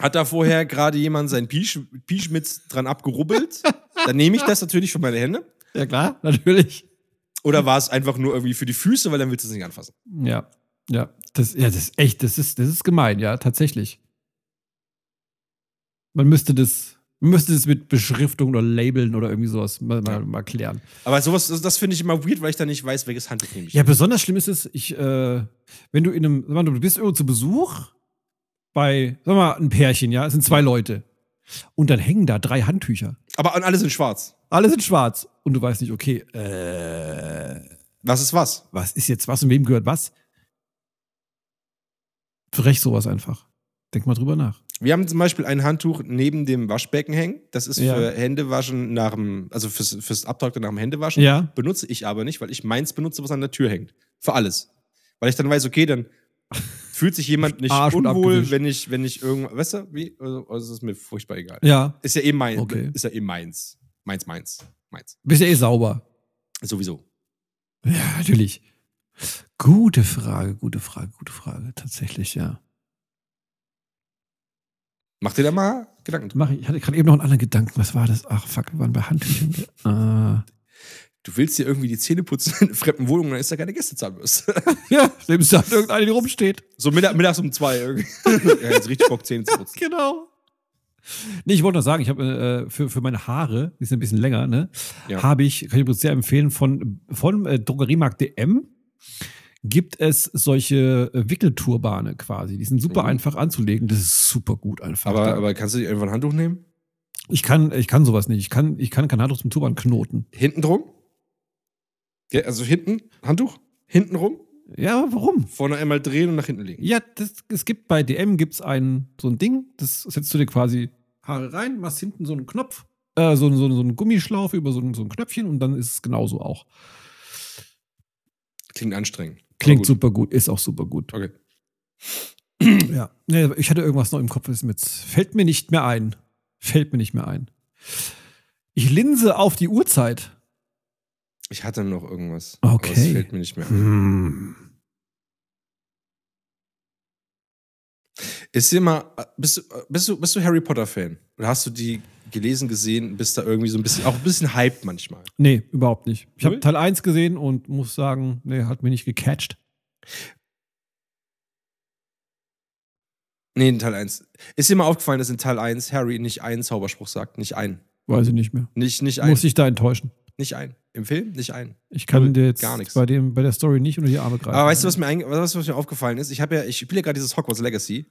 hat da vorher gerade jemand sein Pisch, Pisch mit dran abgerubbelt? Dann nehme ich das natürlich für meine Hände. Ja, klar, natürlich. Oder war es einfach nur irgendwie für die Füße, weil dann willst du es nicht anfassen? Ja. Ja. Das, ja, das ist echt, das ist, das ist gemein, ja, tatsächlich. Man müsste das, man müsste das mit Beschriftung oder Labeln oder irgendwie sowas mal, mal, mal klären. Aber sowas, das, finde ich immer weird, weil ich dann nicht weiß, welches Handtuch nehme ich. Ja, besonders schlimm ist es, ich, äh, wenn du in einem, sag mal, du bist irgendwo zu Besuch bei, sag mal, ein Pärchen, ja, es sind zwei Leute. Und dann hängen da drei Handtücher. Aber und alle sind schwarz. Alle sind schwarz. Und du weißt nicht, okay, äh, Was ist was? was ist jetzt was und wem gehört was? Frech sowas einfach. Denk mal drüber nach. Wir haben zum Beispiel ein Handtuch neben dem Waschbecken hängen. Das ist Ja. für Händewaschen nach dem, also fürs, fürs Abtrocknen nach dem Händewaschen. Ja. Benutze ich aber nicht, weil ich meins benutze, was an der Tür hängt. Für alles. Weil ich dann weiß, okay, dann fühlt sich jemand nicht Arsch unwohl, wenn ich, wenn ich irgendwas, weißt du, wie? Also, also es ist mir furchtbar egal. Ja. Ist ja eh mein, Okay. ist ja eh meins. Meins, meins, meins. Bist ja eh sauber. Sowieso. Ja, natürlich. Gute Frage, gute Frage, gute Frage. Tatsächlich, ja. Mach dir da mal Gedanken. Mach ich, ich hatte gerade eben noch einen anderen Gedanken. Was war das? Ach, fuck, wir waren bei Handtüchern. äh, Du willst dir irgendwie die Zähne putzen in einer fremden Wohnung, dann ist da keine Gästezahnbürste. ja, nimmst du irgendeine, die rumsteht. So mittag, mittags um zwei irgendwie. ja, jetzt richtig Bock, Zähne zu putzen. Genau. Nee, ich wollte noch sagen, ich habe äh, für, für meine Haare, die sind ein bisschen länger, ne, Ja. habe ich, kann ich übrigens sehr empfehlen, von, von äh, Drogeriemarkt DM gibt es solche äh, Wickelturbane quasi. Die sind super Mhm. einfach anzulegen. Das ist super gut einfach. Aber, aber kannst du dir einfach ein Handtuch nehmen? ich kann, ich kann sowas nicht. Ich kann, ich kann kein Handtuch zum Turban knoten. Hinten drum? Ja, also hinten, Handtuch, hinten rum, Ja, aber warum? vorne einmal drehen und nach hinten legen. Ja, das, es gibt bei DM gibt's ein so ein Ding, das setzt du dir quasi Haare rein, machst hinten so einen Knopf, äh, so, so, so einen Gummischlaufe über so, so ein Knöpfchen und dann ist es genauso auch. Klingt anstrengend. Klingt gut. super gut, ist auch super gut. Okay. Ja, nee, ich hatte irgendwas noch im Kopf, mir jetzt fällt mir nicht mehr ein. Fällt mir nicht mehr ein. Ich linse auf die Uhrzeit. Ich hatte noch irgendwas. Okay. Aber es fällt mir nicht mehr ein. Hm. Ist dir mal, bist du, bist du, bist du Harry Potter-Fan? Oder hast du die gelesen, gesehen, bist da irgendwie so ein bisschen, auch ein bisschen hyped manchmal? Nee, überhaupt nicht. Ich habe? Teil 1 gesehen und muss sagen, nee, hat mich nicht gecatcht. Nee, in Teil 1. Ist dir mal aufgefallen, dass in Teil 1 Harry nicht einen Zauberspruch sagt? Nicht einen. Weiß ich nicht mehr. Nicht, nicht ein. Muss ich da enttäuschen. Nicht ein. Im Film nicht ein. Ich kann dir jetzt gar nichts. Bei, dem, bei der Story nicht unter die Arme greifen. Aber weißt du, was mir, was, was mir aufgefallen ist? Ich habe ja, ich spiele ja gerade dieses Hogwarts Legacy.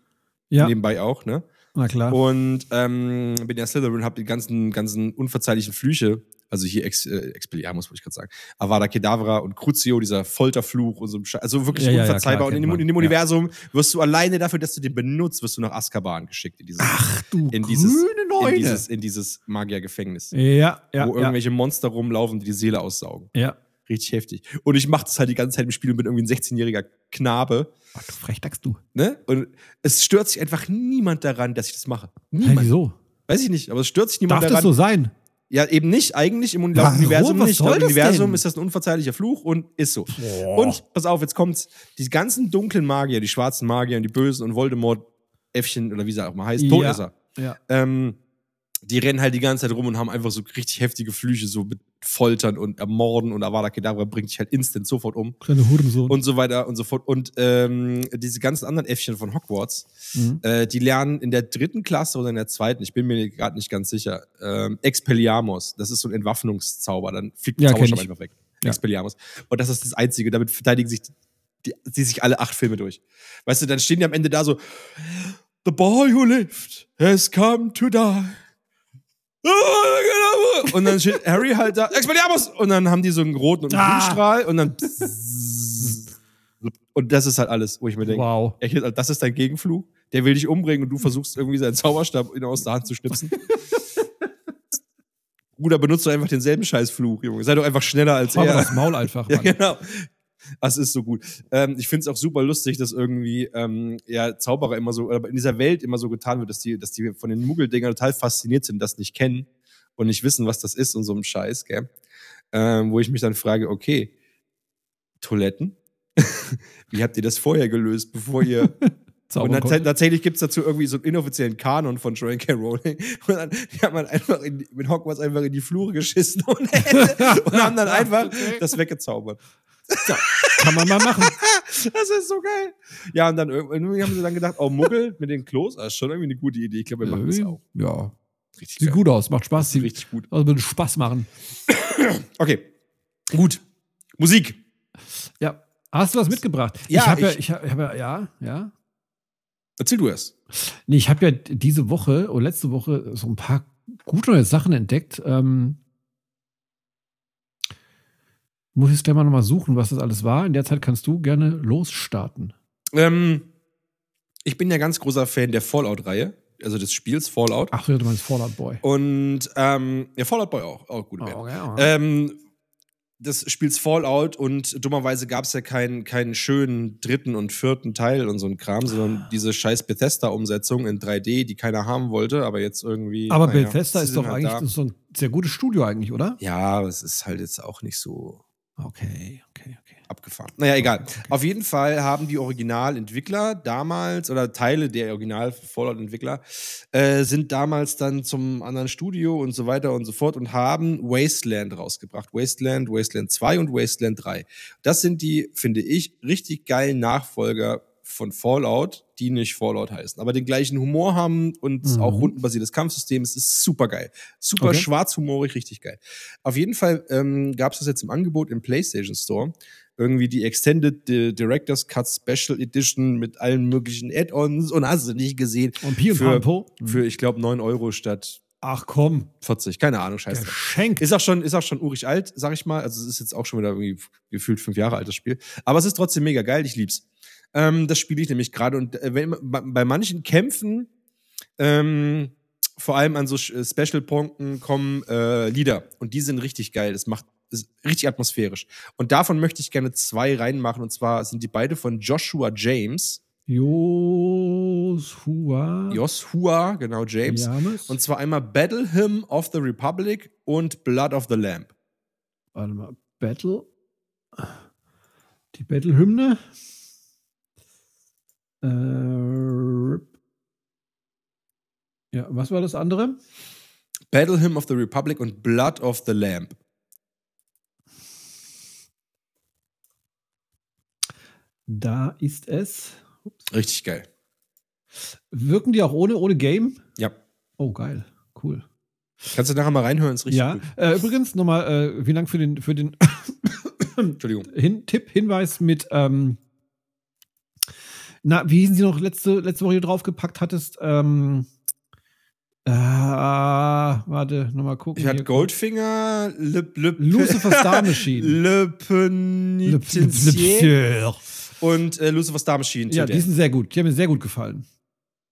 Ja, Nebenbei auch, ne? Na klar. Und ähm, bin ja Slytherin, habe die ganzen, ganzen unverzeihlichen Flüche, also hier Ex, äh, Expelliarmus, wollte ich gerade sagen, Avada Kedavra und Crucio, dieser Folterfluch und so, also wirklich Ja, ja, ja, unverzeihbar. klar, und in dem, in dem. Universum wirst du alleine dafür, dass du den benutzt, wirst du nach Azkaban geschickt in dieses, Ach du in dieses, grüne in dieses, in dieses Magiergefängnis, ja, ja, wo irgendwelche Monster rumlaufen, die die Seele aussaugen. ja. Richtig heftig. Und ich mache das halt die ganze Zeit im Spiel und bin irgendwie ein 16-jähriger Knabe. Ach, du Frechdachst du. Ne? Und es stört sich einfach niemand daran, dass ich das mache. Hey, Niemand. wieso? Weiß ich nicht, aber es stört sich niemand Darf daran. das so sein? Ja, eben nicht, eigentlich im Warum? Universum nicht. das Universum denn? ist das ein unverzeihlicher Fluch und ist so. Und pass auf, jetzt kommt's. Die ganzen dunklen Magier, die schwarzen Magier und die Bösen und Voldemort, Äffchen oder wie sie auch mal heißt, Ja. Todesser. Ja. Ähm, die rennen halt die ganze Zeit rum und haben einfach so richtig heftige Flüche, so mit Foltern und Ermorden und Avada Kedavra bringt dich halt instant sofort um Kleine Hurensohn. und so weiter und so fort. Und ähm, diese ganzen anderen Äffchen von Hogwarts, Mhm. äh, die lernen in der dritten Klasse oder in der zweiten, ich bin mir gerade nicht ganz sicher, ähm, Expelliarmus. Das ist so ein Entwaffnungszauber. Dann fliegt der Ja, Zauberstab einfach weg. Ja. Expelliarmus. Und das ist das Einzige. Damit verteidigen sich die, die sich alle acht Filme durch. Weißt du, dann stehen die am Ende da so: The boy who lived has come to die. Und dann steht Harry halt da, Expelliarmus! Und dann haben die so einen roten und einen Ah. Strahl und dann. Und das ist halt alles, wo ich mir denke, Wow. das ist dein Gegenflug? Der will dich umbringen und du versuchst irgendwie seinen Zauberstab aus der Hand zu schnipsen. Bruder, benutzt doch einfach denselben Scheißfluch, Junge. Sei doch einfach schneller als Aber er. das Maul einfach. Ja, Mann. genau. Das ist so gut. Ähm, ich finde es auch super lustig, dass irgendwie ähm, ja, Zauberer immer so, in dieser Welt immer so getan wird, dass die, dass die von den Muggeldingern total fasziniert sind, das nicht kennen und nicht wissen, was das ist und so ein Scheiß, gell? Ähm, wo ich mich dann frage, okay, Toiletten? Wie habt ihr das vorher gelöst, bevor ihr und dann, konnte. tatsächlich gibt es dazu irgendwie so einen inoffiziellen Kanon von Joanne K. Rowling. Und dann die haben man einfach in, mit Hogwarts einfach in die Flure geschissen und, und haben dann einfach das weggezaubert. Kann man mal machen. Das ist so geil. Ja, und dann irg- irgendwie haben sie dann gedacht, oh, Muggel mit den Klos, das ist schon irgendwie eine gute Idee. Ich glaube, wir machen das auch. Ja. Richtig Sieht geil. gut aus, macht Spaß. Sieht richtig gut. Also würde Spaß machen. Okay. Gut. Musik. Ja. Hast du was mitgebracht? Ja, ich habe ja, ich- habe ja, ja, ja. Erzähl du erst. Nee, ich habe ja diese Woche oder letzte Woche so ein paar gute neue Sachen entdeckt. Ähm, muss ich jetzt gleich mal nochmal suchen, was das alles war. In der Zeit kannst du gerne losstarten. Ähm, ich bin ja ganz großer Fan der Fallout-Reihe, also des Spiels Fallout. Ach, du meinst Fallout Boy. Und ähm, ja, Fallout Boy auch, auch gute Band. Oh, ja. Ähm, des Spiels Fallout und dummerweise gab es ja keinen, keinen schönen dritten und vierten Teil und so ein Kram, sondern diese scheiß Bethesda-Umsetzung in 3D, die keiner haben wollte, aber jetzt irgendwie. Aber naja, Bethesda ist doch halt eigentlich so ein sehr gutes Studio eigentlich, oder? Ja, aber es ist halt jetzt auch nicht so okay, okay. Abgefahren. Naja, egal. Auf jeden Fall haben die Originalentwickler damals oder Teile der Original-Fallout-Entwickler äh, sind damals dann zum anderen Studio und so weiter und so fort und haben Wasteland rausgebracht. Wasteland, Wasteland 2 und Wasteland 3. Das sind die, finde ich, richtig geilen Nachfolger von Fallout, die nicht Fallout heißen, aber den gleichen Humor haben und Mhm. auch rundenbasiertes Kampfsystem. Es ist super geil. Super Okay. schwarzhumorig, richtig geil. Auf jeden Fall ähm, gab es das jetzt im Angebot im PlayStation Store. Irgendwie die Extended Di- Director's Cut Special Edition mit allen möglichen Add-ons und hast du nicht gesehen. Und Pi und für, Pampo? für ich glaube, 9 Euro statt Ach komm, 40, keine Ahnung, scheiße. Geschenk. Ist auch schon, ist auch schon urig alt, sag ich mal. Also es ist jetzt auch schon wieder irgendwie gefühlt fünf Jahre altes Spiel. Aber es ist trotzdem mega geil, ich lieb's. Ähm, das spiele ich nämlich gerade. Und äh, wenn, bei, manchen Kämpfen, ähm, vor allem an so Special-Punkten, kommen äh, Lieder. Und die sind richtig geil. Das macht richtig atmosphärisch. Und davon möchte ich gerne zwei reinmachen. Und zwar sind die beide von Joshua James. Joshua. Joshua, genau, James. James. Und zwar einmal Battle Hymn of the Republic und Blood of the Lamb. Warte mal. Battle. Die Battle-Hymne. Äh, ja, was war das andere? Battle Hymn of the Republic und Blood of the Lamb. Da ist es. Richtig geil. Wirken die auch ohne, ohne Game? Ja. Oh, geil. Cool. Kannst du nachher mal reinhören, ist richtig ja, äh, übrigens nochmal, äh, vielen Dank für den, für den Entschuldigung. Hin Tipp, Hinweis mit, ähm, na, wie hießen sie noch letzte, letzte Woche hier draufgepackt hattest? Ähm, äh, warte, nochmal gucken. Ich hatte. Goldfinger, Le, Le, Lucifer's Star Machine. Le Le- Le- Penitentiaire Le- und äh, Lucifer's Star Machine. Ja, die sind sehr gut. Die haben mir sehr gut gefallen.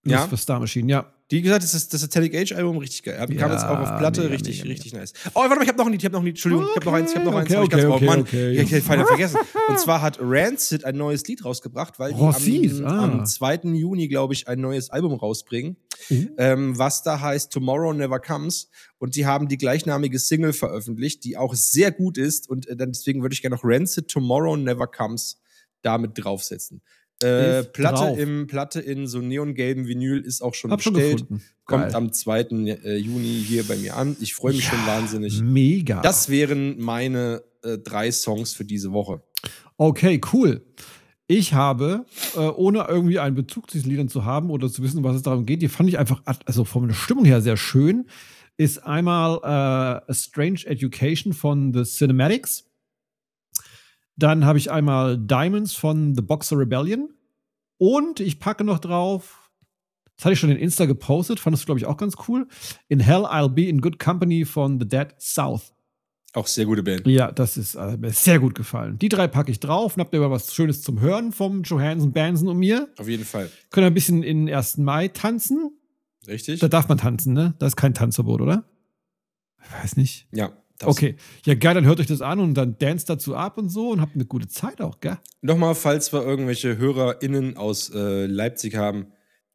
Ja? Lucifer's Star Machine, ja. Die gesagt, das ist das Satanic Age Album richtig geil. Ja, kam Ja, jetzt auch auf Platte, mega, richtig, mega, richtig nice. Oh, warte mal, ich habe noch ein Lied, ich habe noch ein Lied. Entschuldigung, ich habe noch eins, ich habe noch eins. Okay, hab ich ganz, okay, oh, Mann, okay. ich hätte fast vergessen. Und zwar hat Rancid ein neues Lied rausgebracht, weil die Rancid, am, ah. am 2. Juni, glaube ich, ein neues Album rausbringen, Mhm. ähm, was da heißt Tomorrow Never Comes. Und die haben die gleichnamige Single veröffentlicht, die auch sehr gut ist. Und äh, deswegen würde ich gerne noch Rancid Tomorrow Never Comes damit draufsetzen. Äh, Platte, drauf. im, Platte in so neongelben Vinyl ist auch schon Hab schon bestellt. gefunden. Kommt Geil. am 2. äh, Juni hier bei mir an. Ich freue mich schon wahnsinnig. Mega. Das wären meine äh, drei Songs für diese Woche. Okay, cool. Ich habe, äh, ohne irgendwie einen Bezug zu diesen Liedern zu haben oder zu wissen, was es darum geht, die fand ich einfach, also von der Stimmung her sehr schön, ist einmal äh, A Strange Education von The Cinematics. Dann habe ich einmal Diamonds von The Boxer Rebellion. Und ich packe noch drauf, das hatte ich schon in Insta gepostet, fandest du, glaube ich, auch ganz cool. In Hell I'll Be in Good Company von The Dead South. Auch sehr gute Band. Ja, das ist äh, mir sehr gut gefallen. Die drei packe ich drauf und habt ihr mal was Schönes zum Hören vom Johansen, Bansen und mir. Auf jeden Fall. Können ein bisschen in den 1. Mai tanzen. Richtig? Da darf man tanzen, ne? Das ist kein Tanzverbot, oder? Ich weiß nicht. ja. Das. Okay. Ja, geil, dann hört euch das an und dann dance dazu ab und so und habt eine gute Zeit auch, gell? Nochmal, falls wir irgendwelche HörerInnen aus äh, Leipzig haben,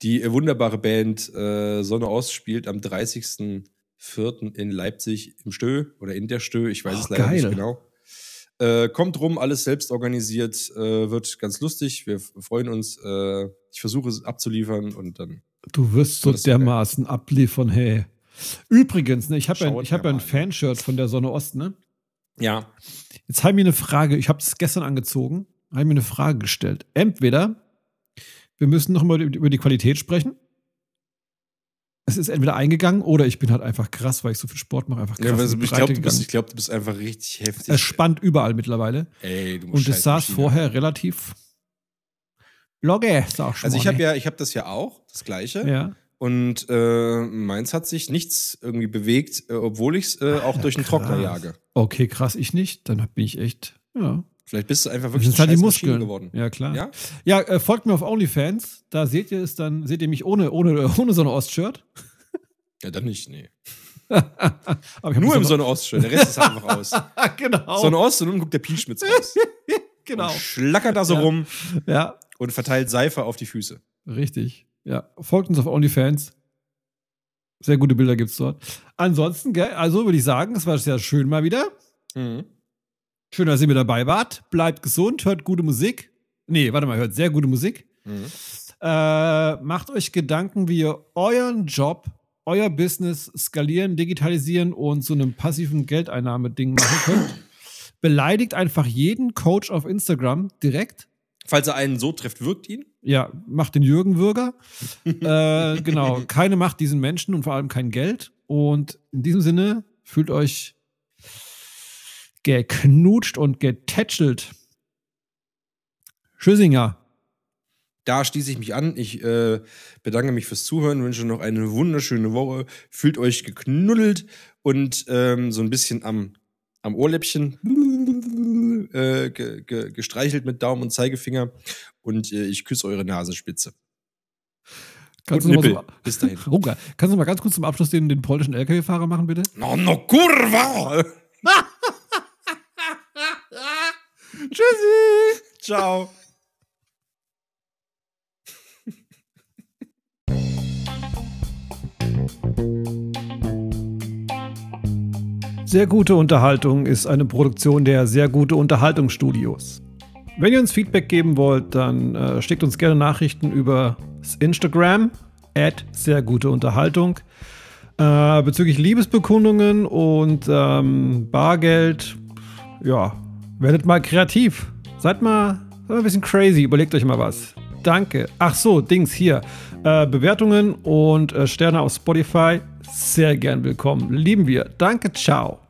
die äh, wunderbare Band äh, Sonne Ost spielt am 30.04. in Leipzig im Stö oder in der Stö, ich weiß Oh, es leider geil. nicht genau. Äh, kommt rum, alles selbst organisiert, äh, wird ganz lustig. Wir freuen uns. Äh, ich versuche es abzuliefern und dann. Du wirst so so geil. dermaßen abliefern, hey. Übrigens, ne, ich habe ja, ich hab ja ein. Fanshirt von der Sonne Ost, ne? Ja. Jetzt habe ich mir eine Frage, ich habe es gestern angezogen, habe mir eine Frage gestellt. Entweder wir müssen noch mal über die Qualität sprechen. Es ist entweder eingegangen oder ich bin halt einfach krass, weil ich so viel Sport mache, einfach krass. ja also ich glaube, du, bist- ich glaub, du bist einfach richtig heftig. es spannt überall mittlerweile. Ey, du musst Und es saß Maschine. vorher relativ logge, sag Also ich habe ne? ja, ich habe das ja auch, das gleiche. Ja. Und äh, meins hat sich nichts irgendwie bewegt, äh, obwohl ich es äh, auch Alter, durch den krass. Trockner jage. Okay, krass, ich nicht. Dann bin ich echt, ja. Vielleicht bist du einfach wirklich halt die Muskeln. geworden. Ja, klar. Ja? Ja, äh, folgt mir auf OnlyFans. Da seht ihr es dann, seht ihr mich ohne, ohne, ohne so ein Ost-Shirt. Ja, dann nicht, nee. Nur im so Sonne Ost schön, der Rest ist einfach aus. genau. Sonne Ost und unten guckt der Pielschmitz raus. genau. Und schlackert da so Ja. rum Ja, und verteilt Seife auf die Füße. richtig. Ja, folgt uns auf OnlyFans. Sehr gute Bilder gibt's dort. Ansonsten, gell, also würde ich sagen, es war sehr schön mal wieder. Mhm. Schön, dass ihr mit dabei wart. Bleibt gesund, hört gute Musik. Nee, warte mal, hört sehr gute Musik. Mhm. Äh, macht euch Gedanken, wie ihr euren Job, euer Business skalieren, digitalisieren und zu einem passiven Geldeinnahmeding machen könnt. Beleidigt einfach jeden Coach auf Instagram direkt. Falls er einen so trifft, wirkt ihn. Ja, macht den Jürgen Würger. äh, genau, keine Macht diesen Menschen und vor allem kein Geld. Und in diesem Sinne fühlt euch geknutscht und getätschelt. Tschüssinger. da schließe ich mich an. Ich äh, bedanke mich fürs Zuhören, wünsche noch eine wunderschöne Woche. Fühlt euch geknuddelt und ähm, so ein bisschen am, am Ohrläppchen äh, ge, ge, gestreichelt mit Daumen und Zeigefinger. Und äh, ich küsse eure Nasenspitze. Kannst und du, noch mal Nippel. Bis dahin. so, Rucker, kannst du mal ganz kurz zum Abschluss den, den polnischen LKW-Fahrer machen, bitte? No, no, kurwa! Tschüssi! Ciao. Sehr gute Unterhaltung ist eine Produktion der Sehr gute Unterhaltungsstudios. Wenn ihr uns Feedback geben wollt, dann äh, schickt uns gerne Nachrichten über Instagram at sehr gute Unterhaltung äh, bezüglich Liebesbekundungen und ähm, Bargeld. Ja, werdet mal kreativ. Seid mal, seid mal ein bisschen crazy. Überlegt euch mal was. Danke. Ach so, Dings hier. Äh, Bewertungen und äh, Sterne auf Spotify. Sehr gern willkommen. Lieben wir. Danke. Ciao.